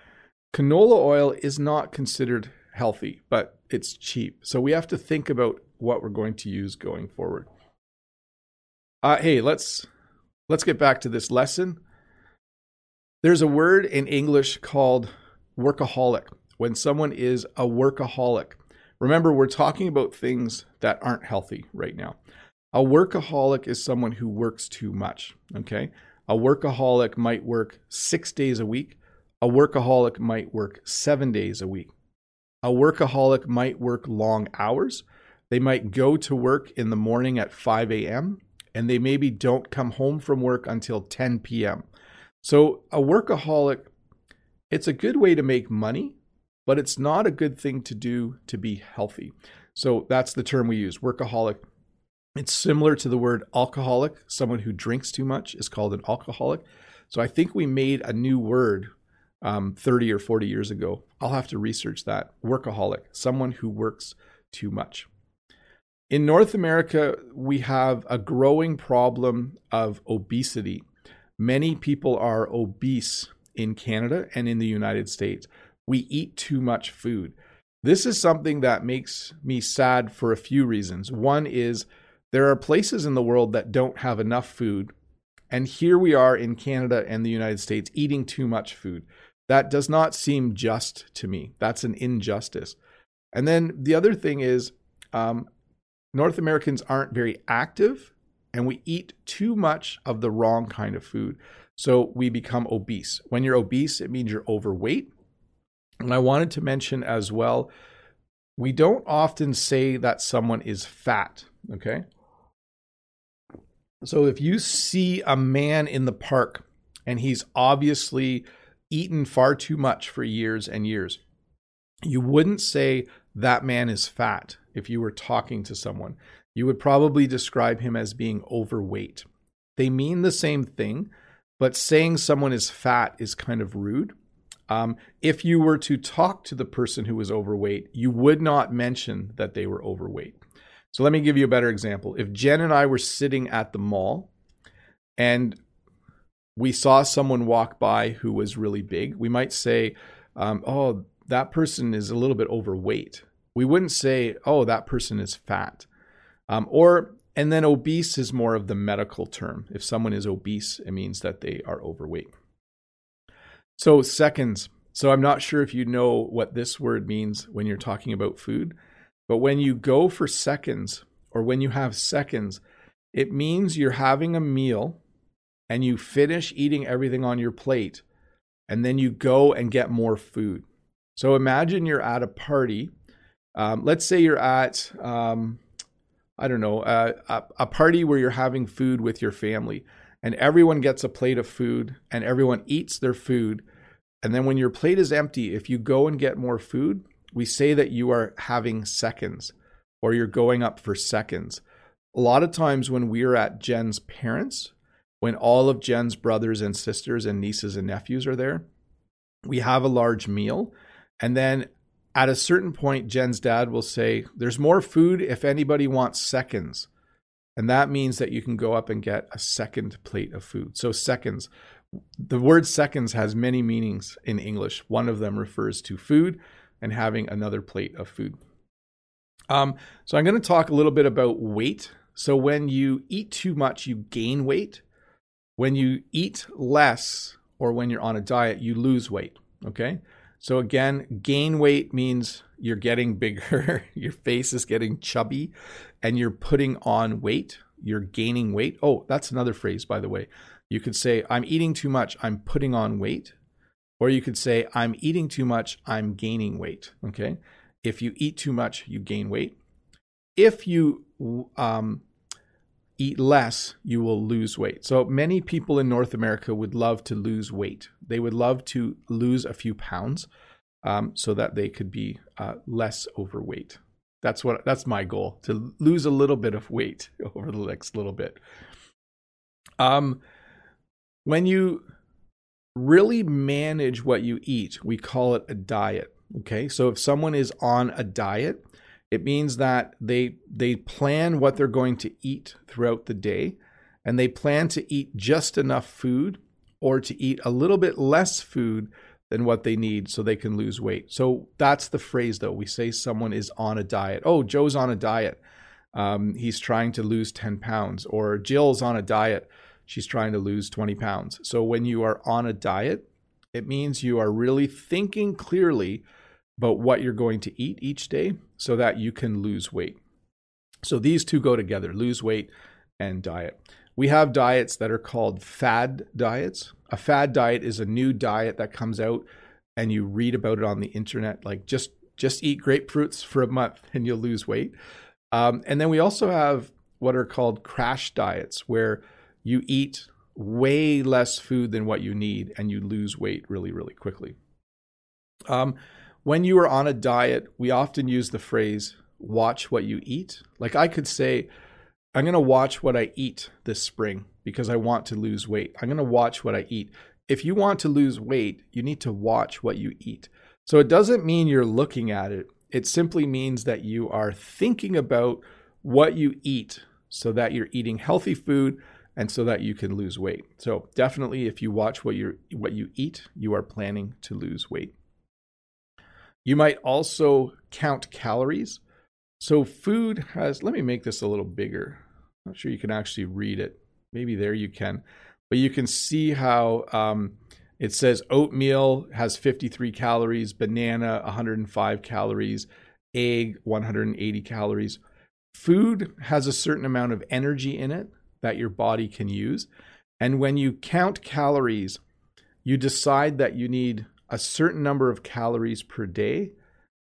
Canola oil is not considered healthy, but it's cheap. So we have to think about what we're going to use going forward. Uh, hey, let's let's get back to this lesson. There's a word in English called workaholic when someone is a workaholic. Remember, we're talking about things that aren't healthy right now. A workaholic is someone who works too much, okay? A workaholic might work six days a week. A workaholic might work seven days a week. A workaholic might work long hours. They might go to work in the morning at 5 a.m. and they maybe don't come home from work until 10 p.m. So, a workaholic, it's a good way to make money, but it's not a good thing to do to be healthy. So that's the term we use, workaholic. It's similar to the word alcoholic. Someone who drinks too much is called an alcoholic. So I think we made a new word um, 30 or 40 years ago. I'll have to research that. Workaholic, someone who works too much. In North America, we have a growing problem of obesity. Many people are obese in Canada and in the United States we eat too much food. This is something that makes me sad for a few reasons. One is there are places in the world that don't have enough food. And here we are in Canada and the United States eating too much food. That does not seem just to me. That's an injustice. And then the other thing is, um, North Americans aren't very active and we eat too much of the wrong kind of food. So we become obese. When you're obese, it means you're overweight. And I wanted to mention as well, we don't often say that someone is fat, okay? So if you see a man in the park and he's obviously eaten far too much for years and years, you wouldn't say that man is fat if you were talking to someone. You would probably describe him as being overweight. They mean the same thing, but saying someone is fat is kind of rude. Um, if you were to talk to the person who was overweight, you would not mention that they were overweight. So let me give you a better example. If Jen and I were sitting at the mall and we saw someone walk by who was really big, we might say, um, Oh, that person is a little bit overweight. We wouldn't say, Oh, that person is fat. Um, or, and then obese is more of the medical term. If someone is obese, it means that they are overweight. So, seconds. So I'm not sure if you know what this word means when you're talking about food, but when you go for seconds or when you have seconds, it means you're having a meal and you finish eating everything on your plate and then you go and get more food. So imagine you're at a party. Um, let's say you're at, um, I don't know, uh, a, a party where you're having food with your family and everyone gets a plate of food and everyone eats their food and then when your plate is empty, if you go and get more food, we say that you are having seconds or you're going up for seconds. A lot of times when we're at Jen's parents, when all of Jen's brothers and sisters and nieces and nephews are there, we have a large meal. And then at a certain point, Jen's dad will say, There's more food if anybody wants seconds. And that means that you can go up and get a second plate of food. So, seconds the word seconds has many meanings in English. One of them refers to food and having another plate of food. Um, so I'm going to talk a little bit about weight. So when you eat too much, you gain weight. When you eat less or when you're on a diet, you lose weight. Okay. So again, gain weight means you're getting bigger, your face is getting chubby, and you're putting on weight. You're gaining weight. Oh, that's another phrase, by the way. You could say, I'm eating too much, I'm putting on weight. Or you could say, I'm eating too much, I'm gaining weight. Okay. If you eat too much, you gain weight. If you um, eat less, you will lose weight. So many people in North America would love to lose weight. They would love to lose a few pounds um, so that they could be uh, less overweight. That's what that's my goal to lose a little bit of weight over the next little bit. Um, when you really manage what you eat, we call it a diet. Okay. So if someone is on a diet, it means that they they plan what they're going to eat throughout the day and they plan to eat just enough food or to eat a little bit less food than what they need so they can lose weight. So that's the phrase though. We say someone is on a diet. Oh, Joe's on a diet. Um, he's trying to lose 10 pounds or Jill's on a diet she's trying to lose 20 pounds. So when you are on a diet, it means you are really thinking clearly about what you're going to eat each day so that you can lose weight. So these two go together lose weight and diet. We have diets that are called fad diets. A fad diet is a new diet that comes out and you read about it on the internet like just just eat grapefruits for a month and you'll lose weight. Um, and then we also have what are called crash diets where you eat way less food than what you need and you lose weight really, really quickly. Um, when you are on a diet, we often use the phrase, watch what you eat. Like I could say, I'm going to watch what I eat this spring because I want to lose weight. I'm going to watch what I eat. If you want to lose weight, you need to watch what you eat. So it doesn't mean you're looking at it, it simply means that you are thinking about what you eat so that you're eating healthy food and so that you can lose weight. So definitely if you watch what you what you eat, you are planning to lose weight. You might also count calories. So food has let me make this a little bigger. I'm not sure you can actually read it. Maybe there you can. But you can see how um, it says oatmeal has 53 calories, banana 105 calories, egg 180 calories. Food has a certain amount of energy in it that your body can use. And when you count calories, you decide that you need a certain number of calories per day,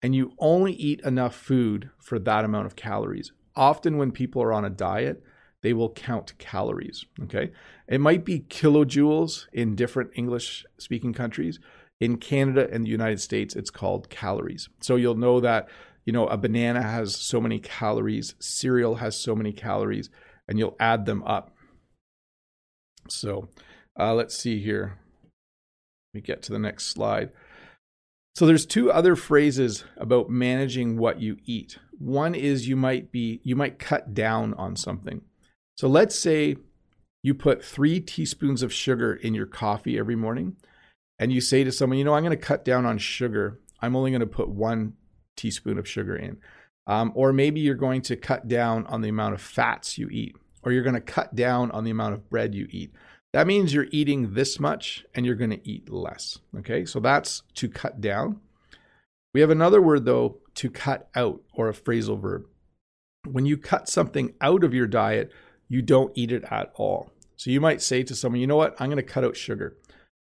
and you only eat enough food for that amount of calories. Often, when people are on a diet, they will count calories. Okay. It might be kilojoules in different English speaking countries. In Canada and the United States, it's called calories. So you'll know that, you know, a banana has so many calories, cereal has so many calories and you'll add them up. So uh, let's see here. Let me get to the next slide. So there's two other phrases about managing what you eat. One is you might be you might cut down on something. So let's say you put 3 teaspoons of sugar in your coffee every morning and you say to someone, "You know, I'm going to cut down on sugar. I'm only going to put 1 teaspoon of sugar in." Um, or maybe you're going to cut down on the amount of fats you eat, or you're going to cut down on the amount of bread you eat. That means you're eating this much and you're going to eat less. Okay, so that's to cut down. We have another word though, to cut out, or a phrasal verb. When you cut something out of your diet, you don't eat it at all. So you might say to someone, you know what, I'm going to cut out sugar.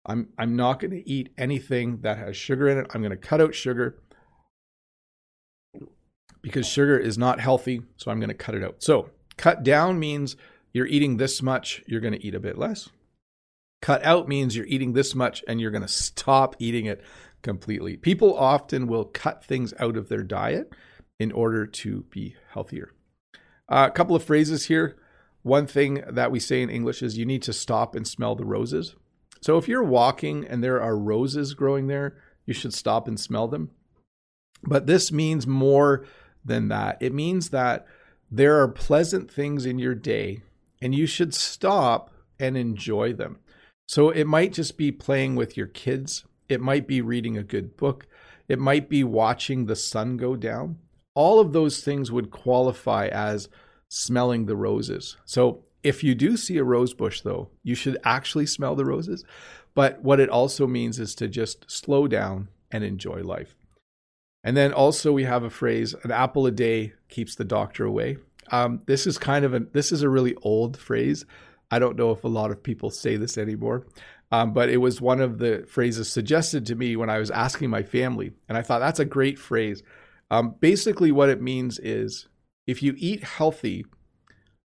I'm, I'm not going to eat anything that has sugar in it. I'm going to cut out sugar because sugar is not healthy. So I'm going to cut it out. So cut down means you're eating this much, you're going to eat a bit less. Cut out means you're eating this much and you're going to stop eating it completely. People often will cut things out of their diet in order to be healthier. Uh, a couple of phrases here. One thing that we say in English is you need to stop and smell the roses. So if you're walking and there are roses growing there, you should stop and smell them. But this means more than that. It means that there are pleasant things in your day and you should stop and enjoy them. So it might just be playing with your kids, it might be reading a good book, it might be watching the sun go down. All of those things would qualify as smelling the roses. So if you do see a rose bush, though, you should actually smell the roses. But what it also means is to just slow down and enjoy life. And then also we have a phrase: "An apple a day keeps the doctor away." Um, this is kind of a this is a really old phrase. I don't know if a lot of people say this anymore, um, but it was one of the phrases suggested to me when I was asking my family, and I thought that's a great phrase. Um, basically, what it means is if you eat healthy,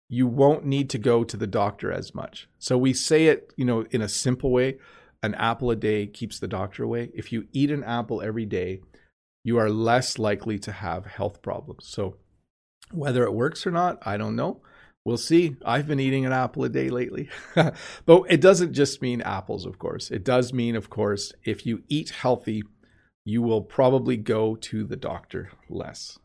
you won't need to go to the doctor as much. So we say it, you know, in a simple way: an apple a day keeps the doctor away. If you eat an apple every day, you are less likely to have health problems. So whether it works or not, I don't know. We'll see. I've been eating an apple a day lately. but it doesn't just mean apples, of course. It does mean, of course, if you eat healthy, you will probably go to the doctor less.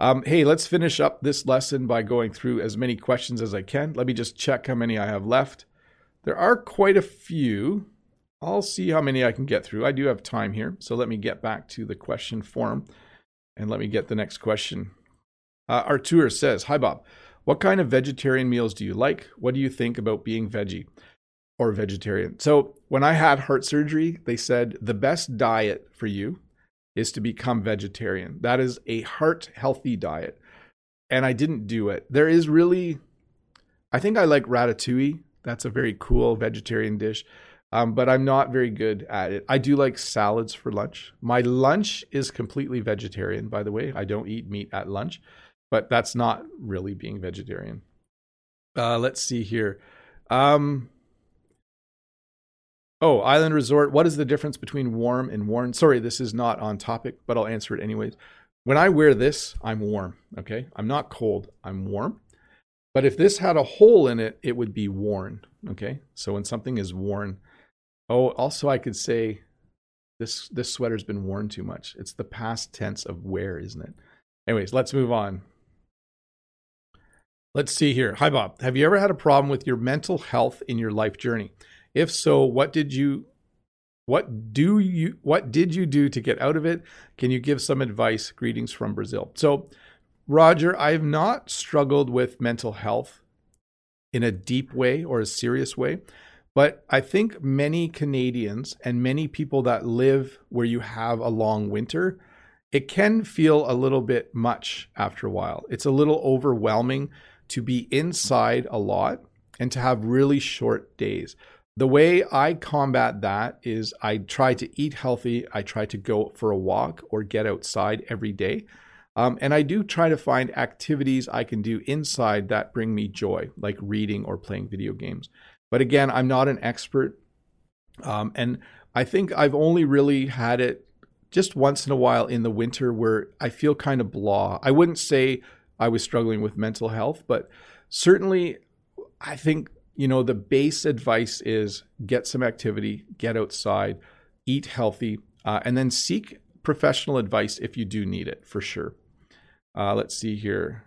Um, hey, let's finish up this lesson by going through as many questions as I can. Let me just check how many I have left. There are quite a few. I'll see how many I can get through. I do have time here. So let me get back to the question form and let me get the next question. Uh, Artur says, Hi, Bob. What kind of vegetarian meals do you like? What do you think about being veggie or vegetarian? So, when I had heart surgery, they said the best diet for you is to become vegetarian. That is a heart healthy diet. And I didn't do it. There is really, I think I like ratatouille. That's a very cool vegetarian dish um, but I'm not very good at it. I do like salads for lunch. My lunch is completely vegetarian, by the way. I don't eat meat at lunch, but that's not really being vegetarian. Uh, let's see here. Um, oh, Island Resort. What is the difference between warm and worn? Sorry, this is not on topic, but I'll answer it anyways. When I wear this, I'm warm. Okay. I'm not cold, I'm warm. But if this had a hole in it, it would be worn. Okay. So when something is worn, Oh, also I could say this this sweater's been worn too much. It's the past tense of wear, isn't it? Anyways, let's move on. Let's see here. Hi Bob. Have you ever had a problem with your mental health in your life journey? If so, what did you what do you what did you do to get out of it? Can you give some advice? Greetings from Brazil. So, Roger, I have not struggled with mental health in a deep way or a serious way. But I think many Canadians and many people that live where you have a long winter, it can feel a little bit much after a while. It's a little overwhelming to be inside a lot and to have really short days. The way I combat that is I try to eat healthy. I try to go for a walk or get outside every day. Um, and I do try to find activities I can do inside that bring me joy, like reading or playing video games. But again, I'm not an expert. Um, and I think I've only really had it just once in a while in the winter where I feel kind of blah. I wouldn't say I was struggling with mental health, but certainly I think, you know, the base advice is get some activity, get outside, eat healthy, uh, and then seek professional advice if you do need it for sure. Uh, let's see here.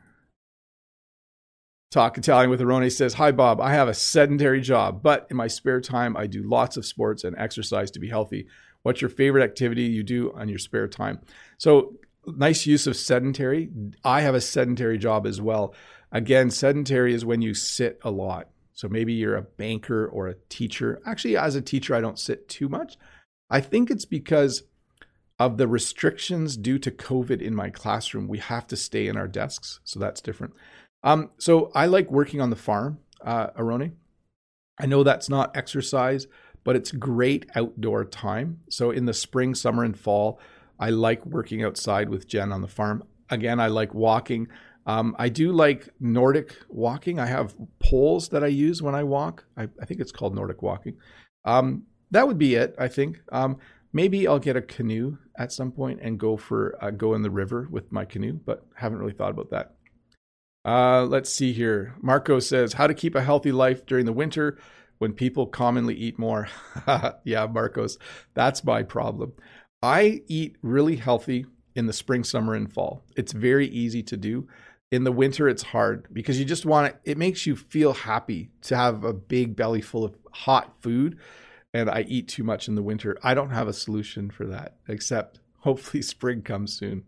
Talk Italian with Arone says, Hi, Bob. I have a sedentary job, but in my spare time, I do lots of sports and exercise to be healthy. What's your favorite activity you do on your spare time? So, nice use of sedentary. I have a sedentary job as well. Again, sedentary is when you sit a lot. So maybe you're a banker or a teacher. Actually, as a teacher, I don't sit too much. I think it's because of the restrictions due to COVID in my classroom. We have to stay in our desks, so that's different. Um, so I like working on the farm, uh. I know that's not exercise, but it's great outdoor time. So in the spring, summer, and fall, I like working outside with Jen on the farm. Again, I like walking. Um, I do like Nordic walking. I have poles that I use when I walk. I, I think it's called Nordic walking. Um, that would be it. I think um, maybe I'll get a canoe at some point and go for uh, go in the river with my canoe, but haven't really thought about that. Uh, let's see here. Marco says how to keep a healthy life during the winter when people commonly eat more. yeah, Marcos, that's my problem. I eat really healthy in the spring, summer, and fall. It's very easy to do. In the winter, it's hard because you just want it. It makes you feel happy to have a big belly full of hot food. And I eat too much in the winter. I don't have a solution for that, except hopefully spring comes soon.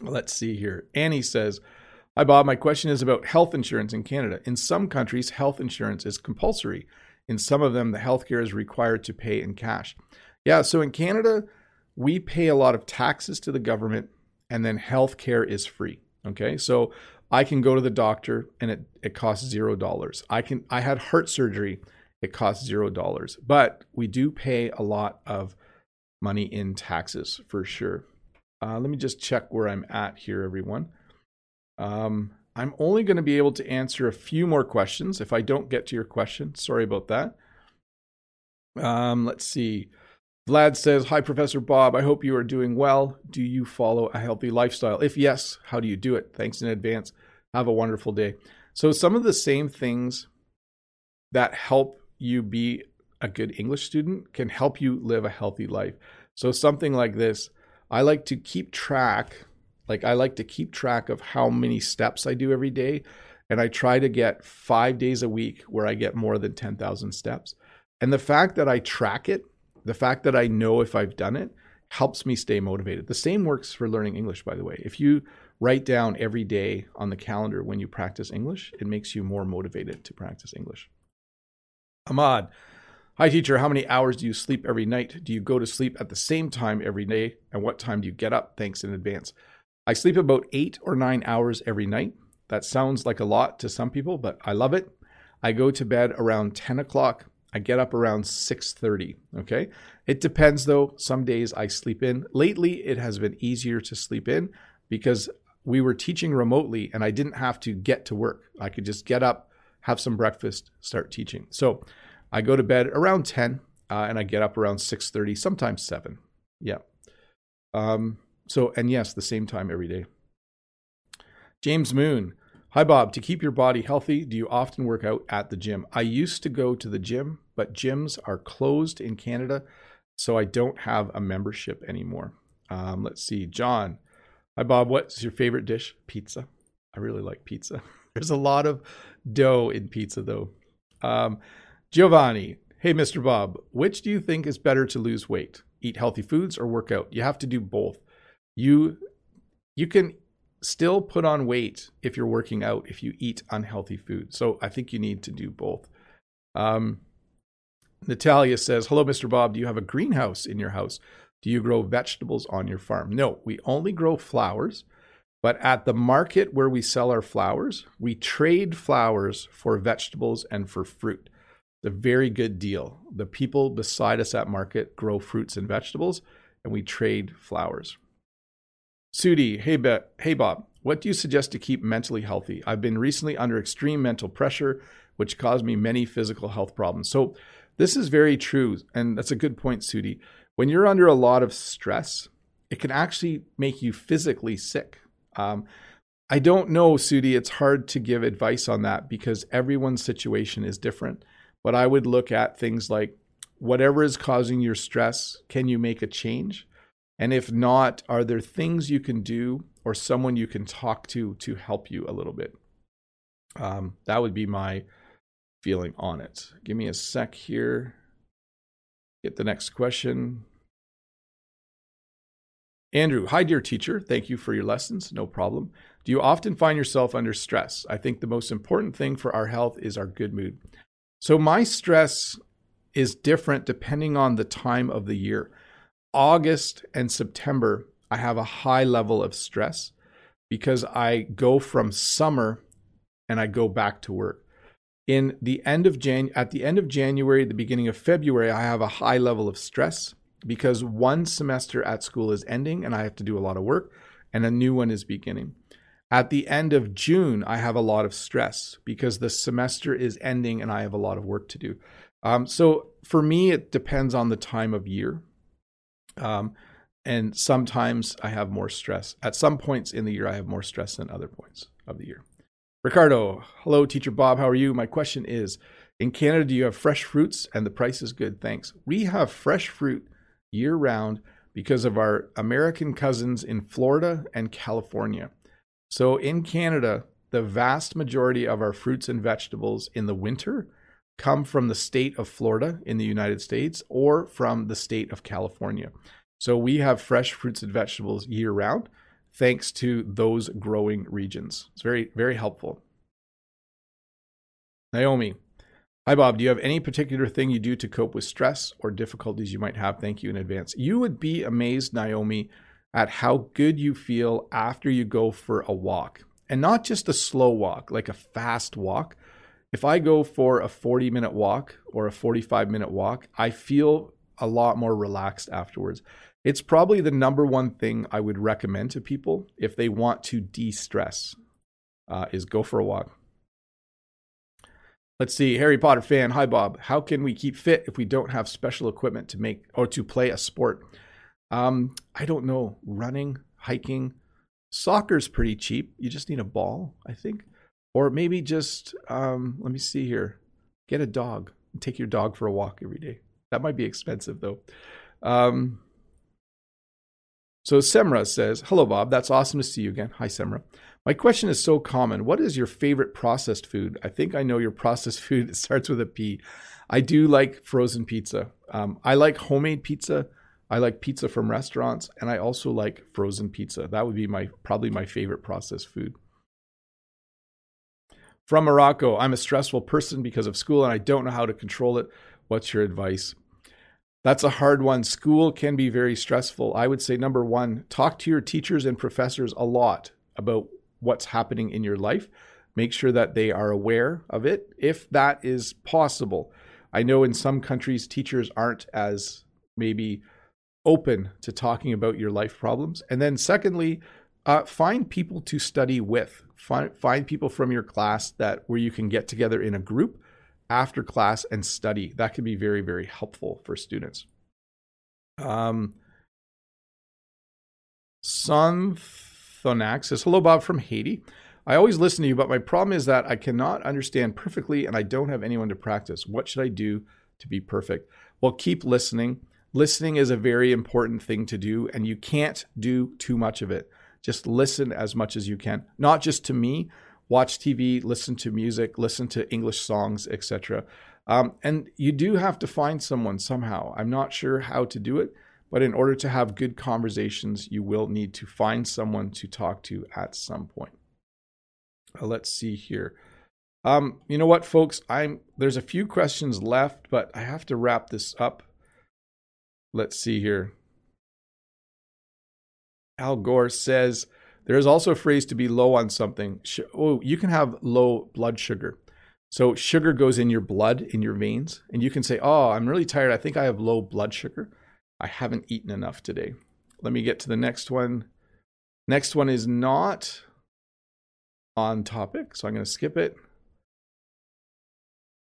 Let's see here. Annie says, Hi, Bob. My question is about health insurance in Canada. In some countries, health insurance is compulsory. In some of them, the healthcare is required to pay in cash. Yeah, so in Canada, we pay a lot of taxes to the government and then healthcare is free. Okay. So I can go to the doctor and it, it costs zero dollars. I can I had heart surgery, it costs zero dollars. But we do pay a lot of money in taxes for sure. Uh, let me just check where I'm at here, everyone. Um, I'm only going to be able to answer a few more questions. If I don't get to your question, sorry about that. Um, let's see. Vlad says, Hi, Professor Bob. I hope you are doing well. Do you follow a healthy lifestyle? If yes, how do you do it? Thanks in advance. Have a wonderful day. So, some of the same things that help you be a good English student can help you live a healthy life. So, something like this I like to keep track like I like to keep track of how many steps I do every day. And I try to get five days a week where I get more than 10,000 steps. And the fact that I track it, the fact that I know if I've done it, helps me stay motivated. The same works for learning English, by the way. If you write down every day on the calendar when you practice English, it makes you more motivated to practice English. Ahmad, hi teacher, how many hours do you sleep every night? Do you go to sleep at the same time every day? And what time do you get up? Thanks in advance. I sleep about eight or nine hours every night. That sounds like a lot to some people, but I love it. I go to bed around 10 o'clock. I get up around 6:30. Okay. It depends though. Some days I sleep in. Lately, it has been easier to sleep in because we were teaching remotely and I didn't have to get to work. I could just get up, have some breakfast, start teaching. So I go to bed around 10 uh, and I get up around 6:30, sometimes 7. Yeah. Um, so, and yes, the same time every day. James Moon. Hi, Bob. To keep your body healthy, do you often work out at the gym? I used to go to the gym, but gyms are closed in Canada, so I don't have a membership anymore. Um, let's see. John. Hi, Bob. What's your favorite dish? Pizza. I really like pizza. There's a lot of dough in pizza, though. Um, Giovanni. Hey, Mr. Bob. Which do you think is better to lose weight? Eat healthy foods or work out? You have to do both you you can still put on weight if you're working out if you eat unhealthy food. So I think you need to do both. Um, Natalia says, "Hello, Mr. Bob. Do you have a greenhouse in your house? Do you grow vegetables on your farm?" No, we only grow flowers. But at the market where we sell our flowers, we trade flowers for vegetables and for fruit. It's a very good deal. The people beside us at market grow fruits and vegetables, and we trade flowers. Sudi, hey, Be- hey Bob, what do you suggest to keep mentally healthy? I've been recently under extreme mental pressure, which caused me many physical health problems. So, this is very true. And that's a good point, Sudi. When you're under a lot of stress, it can actually make you physically sick. Um, I don't know, Sudi. It's hard to give advice on that because everyone's situation is different. But I would look at things like whatever is causing your stress, can you make a change? And if not, are there things you can do or someone you can talk to to help you a little bit? Um, that would be my feeling on it. Give me a sec here. Get the next question. Andrew, hi, dear teacher. Thank you for your lessons. No problem. Do you often find yourself under stress? I think the most important thing for our health is our good mood. So, my stress is different depending on the time of the year. August and September, I have a high level of stress because I go from summer and I go back to work. In the end of Jan at the end of January, the beginning of February, I have a high level of stress because one semester at school is ending and I have to do a lot of work and a new one is beginning. At the end of June, I have a lot of stress because the semester is ending and I have a lot of work to do. Um, so for me, it depends on the time of year. Um, and sometimes I have more stress. At some points in the year, I have more stress than other points of the year. Ricardo, hello, teacher Bob. How are you? My question is In Canada, do you have fresh fruits and the price is good? Thanks. We have fresh fruit year round because of our American cousins in Florida and California. So in Canada, the vast majority of our fruits and vegetables in the winter come from the state of Florida in the United States or from the state of California. So we have fresh fruits and vegetables year round thanks to those growing regions. It's very, very helpful. Naomi, hi Bob. Do you have any particular thing you do to cope with stress or difficulties you might have? Thank you in advance. You would be amazed, Naomi, at how good you feel after you go for a walk. And not just a slow walk, like a fast walk. If I go for a 40 minute walk or a 45 minute walk, I feel a lot more relaxed afterwards. It's probably the number one thing I would recommend to people if they want to de-stress uh, is go for a walk. Let's see, Harry Potter fan. Hi, Bob. How can we keep fit if we don't have special equipment to make or to play a sport? Um, I don't know. Running, hiking, soccer's pretty cheap. You just need a ball, I think, or maybe just um, let me see here. Get a dog and take your dog for a walk every day. That might be expensive though. Um, so Semra says, Hello, Bob. That's awesome to see you again. Hi, Semra. My question is so common. What is your favorite processed food? I think I know your processed food. It starts with a P. I do like frozen pizza. Um, I like homemade pizza. I like pizza from restaurants, and I also like frozen pizza. That would be my probably my favorite processed food. From Morocco, I'm a stressful person because of school and I don't know how to control it. What's your advice? That's a hard one. School can be very stressful. I would say number one, talk to your teachers and professors a lot about what's happening in your life. Make sure that they are aware of it if that is possible. I know in some countries, teachers aren't as maybe open to talking about your life problems. And then, secondly, uh, find people to study with. Find, find people from your class that where you can get together in a group after class and study. That can be very, very helpful for students. Um, Sun Thonak says, Hello, Bob from Haiti. I always listen to you, but my problem is that I cannot understand perfectly and I don't have anyone to practice. What should I do to be perfect? Well, keep listening. Listening is a very important thing to do, and you can't do too much of it. Just listen as much as you can, not just to me, watch TV, listen to music, listen to English songs, etc. Um, and you do have to find someone somehow. I'm not sure how to do it, but in order to have good conversations, you will need to find someone to talk to at some point. Uh, let's see here. Um, you know what, folks? I'm there's a few questions left, but I have to wrap this up. Let's see here. Al Gore says, there is also a phrase to be low on something. Oh, you can have low blood sugar. So sugar goes in your blood, in your veins, and you can say, "Oh, I'm really tired. I think I have low blood sugar. I haven't eaten enough today." Let me get to the next one. Next one is not on topic, so I'm going to skip it.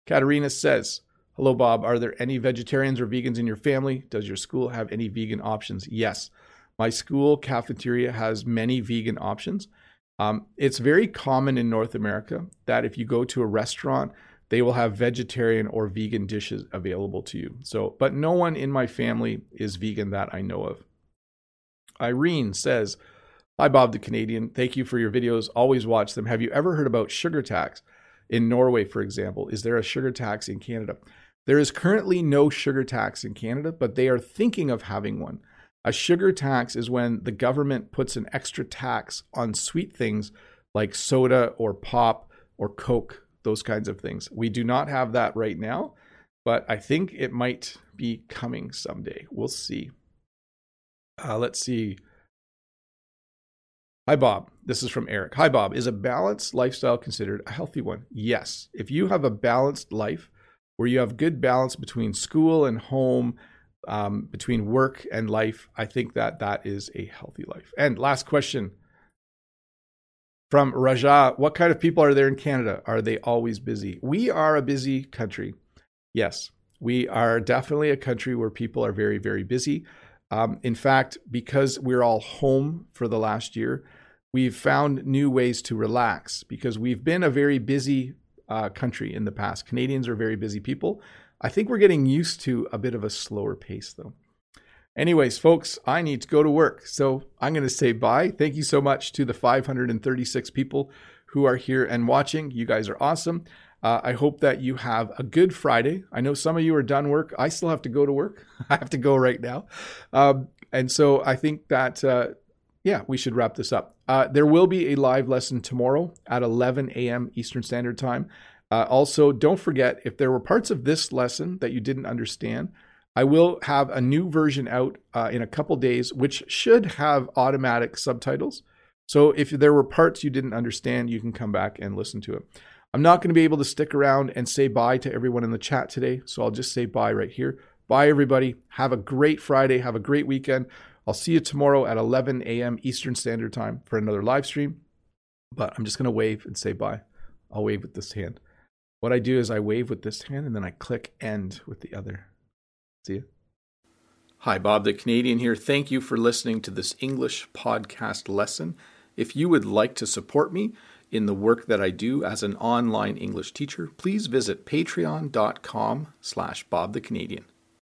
Katerina says, Hello, Bob. Are there any vegetarians or vegans in your family? Does your school have any vegan options? Yes. My school cafeteria has many vegan options. Um, it's very common in North America that if you go to a restaurant, they will have vegetarian or vegan dishes available to you. So, but no one in my family is vegan that I know of. Irene says, Hi, Bob the Canadian. Thank you for your videos. Always watch them. Have you ever heard about sugar tax? In Norway, for example, is there a sugar tax in Canada? There is currently no sugar tax in Canada, but they are thinking of having one. A sugar tax is when the government puts an extra tax on sweet things like soda or pop or Coke, those kinds of things. We do not have that right now, but I think it might be coming someday. We'll see. Uh, let's see. Hi, Bob. This is from Eric. Hi, Bob. Is a balanced lifestyle considered a healthy one? Yes. If you have a balanced life where you have good balance between school and home, um, between work and life, I think that that is a healthy life. And last question from Raja What kind of people are there in Canada? Are they always busy? We are a busy country. Yes, we are definitely a country where people are very, very busy. Um, in fact, because we're all home for the last year, we've found new ways to relax because we've been a very busy uh, country in the past. Canadians are very busy people. I think we're getting used to a bit of a slower pace, though. Anyways, folks, I need to go to work. So I'm going to say bye. Thank you so much to the 536 people who are here and watching. You guys are awesome. Uh, I hope that you have a good Friday. I know some of you are done work. I still have to go to work. I have to go right now. Um, and so I think that, uh, yeah, we should wrap this up. Uh, there will be a live lesson tomorrow at 11 a.m. Eastern Standard Time. Uh, also, don't forget if there were parts of this lesson that you didn't understand, I will have a new version out uh, in a couple days, which should have automatic subtitles. So if there were parts you didn't understand, you can come back and listen to it. I'm not going to be able to stick around and say bye to everyone in the chat today. So I'll just say bye right here. Bye, everybody. Have a great Friday. Have a great weekend. I'll see you tomorrow at 11 a.m. Eastern Standard Time for another live stream. But I'm just going to wave and say bye. I'll wave with this hand. What I do is I wave with this hand and then I click end with the other. See you. Hi, Bob the Canadian here. Thank you for listening to this English podcast lesson. If you would like to support me in the work that I do as an online English teacher, please visit patreon.com slash Bob the Canadian.